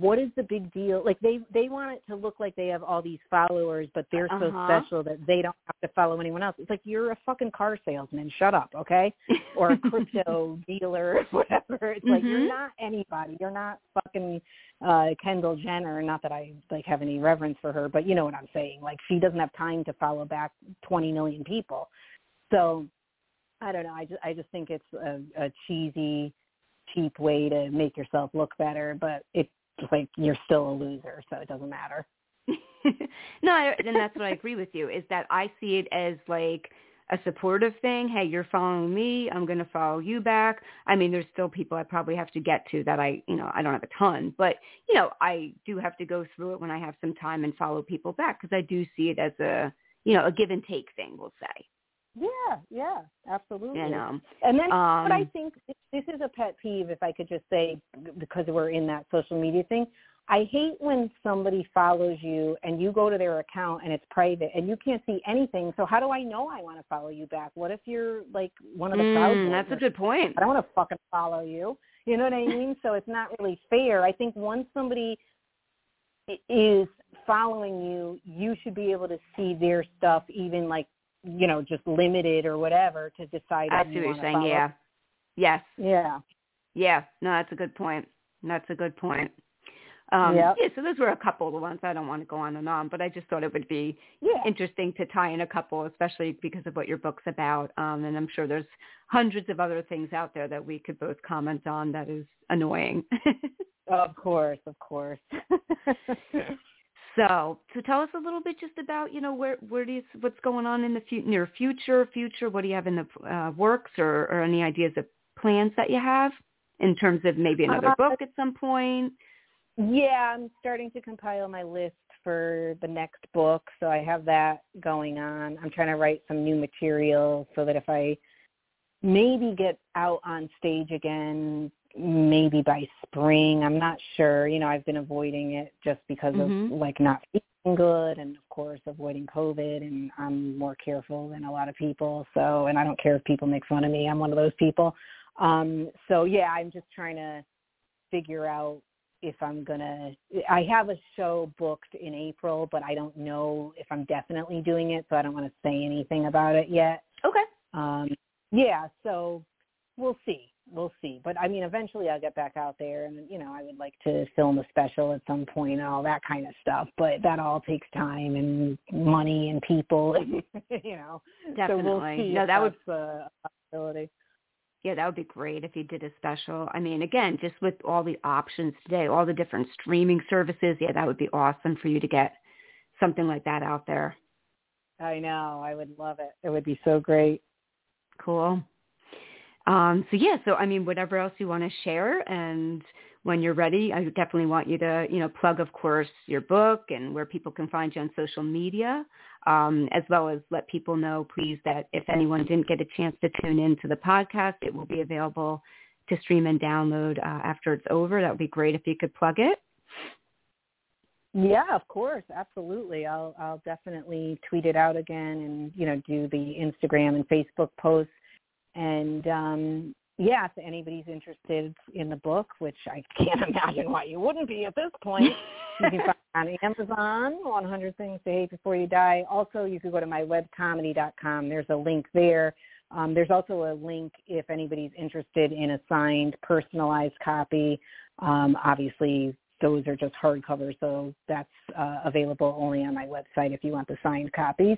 what is the big deal? Like they they want it to look like they have all these followers, but they're so Uh-huh. special that they don't have to follow anyone else. It's like you're a fucking car salesman. Shut up, okay? [laughs] Or a crypto dealer, [laughs] whatever. It's like Mhm. you're not anybody. You're not fucking uh Kendall Jenner. Not that I like have any reverence for her, but you know what I'm saying. Like she doesn't have time to follow back 20 million people. So I don't know. I just I just think it's a, a cheesy, cheap way to make yourself look better, but it's like you're still a loser, so it doesn't matter. [laughs] no, I, and that's what I agree with you is that I see it as like a supportive thing. Hey, you're following me. I'm going to follow you back. I mean, there's still people I probably have to get to that I, you know, I don't have a ton, but you know, I do have to go through it when I have some time and follow people back because I do see it as a, you know, a give and take thing. We'll say. Yeah, yeah, absolutely. You know, and then um, what I think this is a pet peeve, if I could just say, because we're in that social media thing. I hate when somebody follows you and you go to their account and it's private and you can't see anything. So how do I know I want to follow you back? What if you're like one of the? Mm, that's a good point. I don't want to fucking follow you. You know what I mean? so it's not really fair. I think once somebody is following you, you should be able to see their stuff, even like you know, just limited or whatever, to decide. I see what you're saying. Yeah. Yes. Yeah. Yeah. No, that's a good point. That's a good point. Um, yep. Yeah, so those were a couple of the ones. I don't want to go on and on, but I just thought it would be yeah. interesting to tie in a couple, especially because of what your book's about. Um, and I'm sure there's hundreds of other things out there that we could both comment on that is annoying. [laughs] of course, of course. [laughs] so, so tell us a little bit just about, you know, where where do you what's going on in the fu- near future, future? What do you have in the uh, works, or, or any ideas of plans that you have in terms of maybe another uh, book at some point? Yeah, I'm starting to compile my list for the next book, so I have that going on. I'm trying to write some new material so that if I maybe get out on stage again, maybe by spring, I'm not sure. You know, I've been avoiding it just because Mhm. of like not feeling good and of course avoiding COVID and I'm more careful than a lot of people. So, and I don't care if people make fun of me. I'm one of those people. Um, so yeah, I'm just trying to figure out if I'm gonna. I have a show booked in April, but I don't know if I'm definitely doing it, so I don't want to say anything about it yet. Okay. Um, yeah, so we'll see. We'll see. But I mean, eventually I'll get back out there, and you know, I would like to film a special at some point and all that kind of stuff. But that all takes time and money and people, [laughs] you know. Definitely. So we'll see no, that would a possibility. Yeah, that would be great if you did a special. I mean, again, just with all the options today, all the different streaming services, yeah, that would be awesome for you to get something like that out there. I know. I would love it. It would be so great. Cool. Um, so yeah, so I mean, whatever else you want to share, and when you're ready, I definitely want you to, you know, plug, of course, your book and where people can find you on social media, um, as well as let people know, please, that if anyone didn't get a chance to tune in to the podcast, it will be available to stream and download uh, after it's over. That would be great if you could plug it. Yeah, of course, absolutely. I'll I'll definitely tweet it out again and you know do the Instagram and Facebook posts and um yeah, if anybody's interested in the book, which I can't [laughs] imagine why you wouldn't be at this point, you can find it on [laughs] Amazon, 100 Things to Hate Before You Die. Also, you could go to my webcomedy.com. There's a link there. Um, there's also a link if anybody's interested in a signed, personalized copy. Um, obviously, those are just hardcover, so that's uh, available only on my website if you want the signed copies.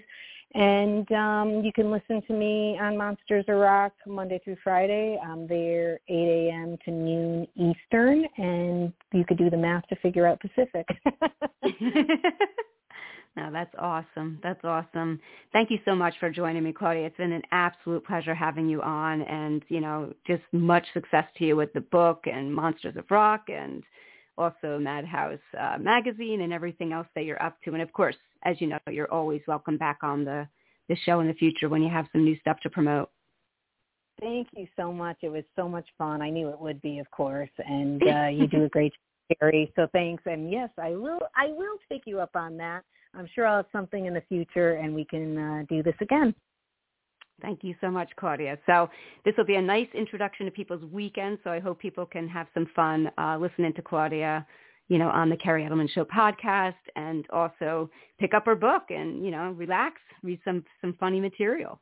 And um, you can listen to me on Monsters of Rock Monday through Friday. I'm there 8 a.m. to noon Eastern, and you could do the math to figure out Pacific. [laughs] [laughs] no, that's awesome. That's awesome. Thank you so much for joining me, Claudia. It's been an absolute pleasure having you on, and you know, just much success to you with the book and Monsters of Rock, and also Madhouse uh, magazine and everything else that you're up to. And of course, as you know, you're always welcome back on the the show in the future when you have some new stuff to promote. Thank you so much. It was so much fun. I knew it would be, of course, and [laughs] uh, you do a great job, Kerri. So thanks. And yes, I will. I will take you up on that. I'm sure I'll have something in the future, and we can uh, do this again. Thank you so much, Claudia. So this will be a nice introduction to people's weekend. So I hope people can have some fun uh, listening to Claudia, you know, on the Kerri Edelman Show podcast, and also pick up her book and you know relax, read some some funny material.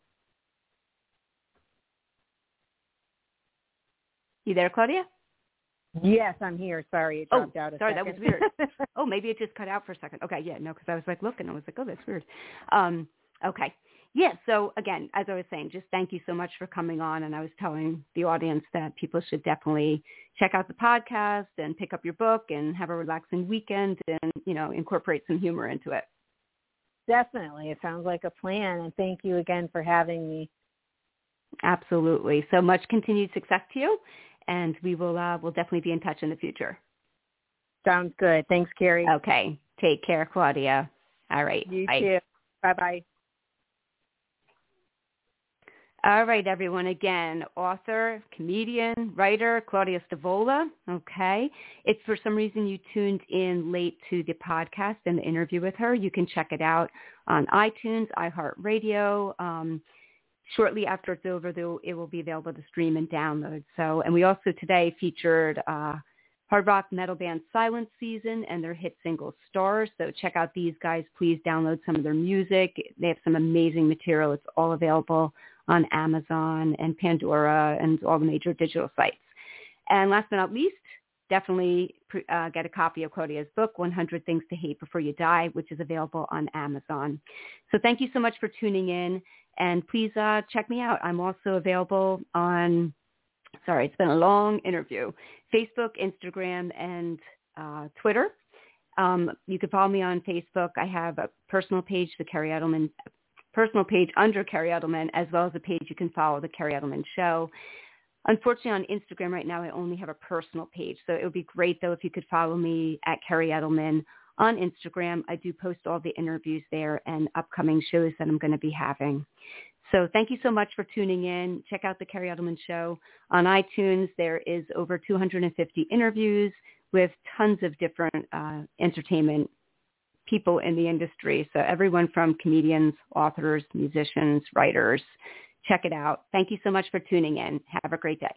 You there, Claudia? Yes, I'm here. Sorry, it Oh, dropped out. A sorry, that was weird. [laughs] Oh, maybe it just cut out for a second. Okay, yeah, no, because I was like looking. I was like, oh, that's weird. Um, okay. Yeah, so again, as I was saying, just thank you so much for coming on. And I was telling the audience that people should definitely check out the podcast and pick up your book and have a relaxing weekend and, you know, incorporate some humor into it. Definitely. It sounds like a plan. And thank you again for having me. Absolutely. So much continued success to you. And we will, uh, we'll definitely be in touch in the future. Sounds good. Thanks, Kerri. Okay. Take care, Claudia. All right. You Bye. too. Bye-bye. All right, everyone. Again, author, comedian, writer, Claudia Stavola. Okay. If for some reason you tuned in late to the podcast and the interview with her, you can check it out on iTunes, iHeartRadio. Um, shortly after it's over, though, it will be available to stream and download. So, and we also today featured uh, hard rock metal band Silent Season and their hit single Stars. So check out these guys. Please download some of their music. They have some amazing material. It's all available on Amazon and Pandora and all the major digital sites. And last but not least, definitely uh, get a copy of Claudia's book, 100 Things to Hate Before You Die, which is available on Amazon. So thank you so much for tuning in. And please uh, check me out. I'm also available on, sorry, it's been a long interview, Facebook, Instagram, and uh, Twitter. Um, you can follow me on Facebook. I have a personal page, the Kerri Edelman personal page under Kerri Edelman, as well as a page you can follow the Kerri Edelman Show. Unfortunately, on Instagram right now, I only have a personal page. So it would be great, though, if you could follow me at Kerri Edelman on Instagram. I do post all the interviews there and upcoming shows that I'm going to be having. So thank you so much for tuning in. Check out the Kerri Edelman Show on iTunes. There is over 250 interviews with tons of different uh, entertainment people in the industry. So everyone from comedians, authors, musicians, writers. Check it out. Thank you so much for tuning in. Have a great day.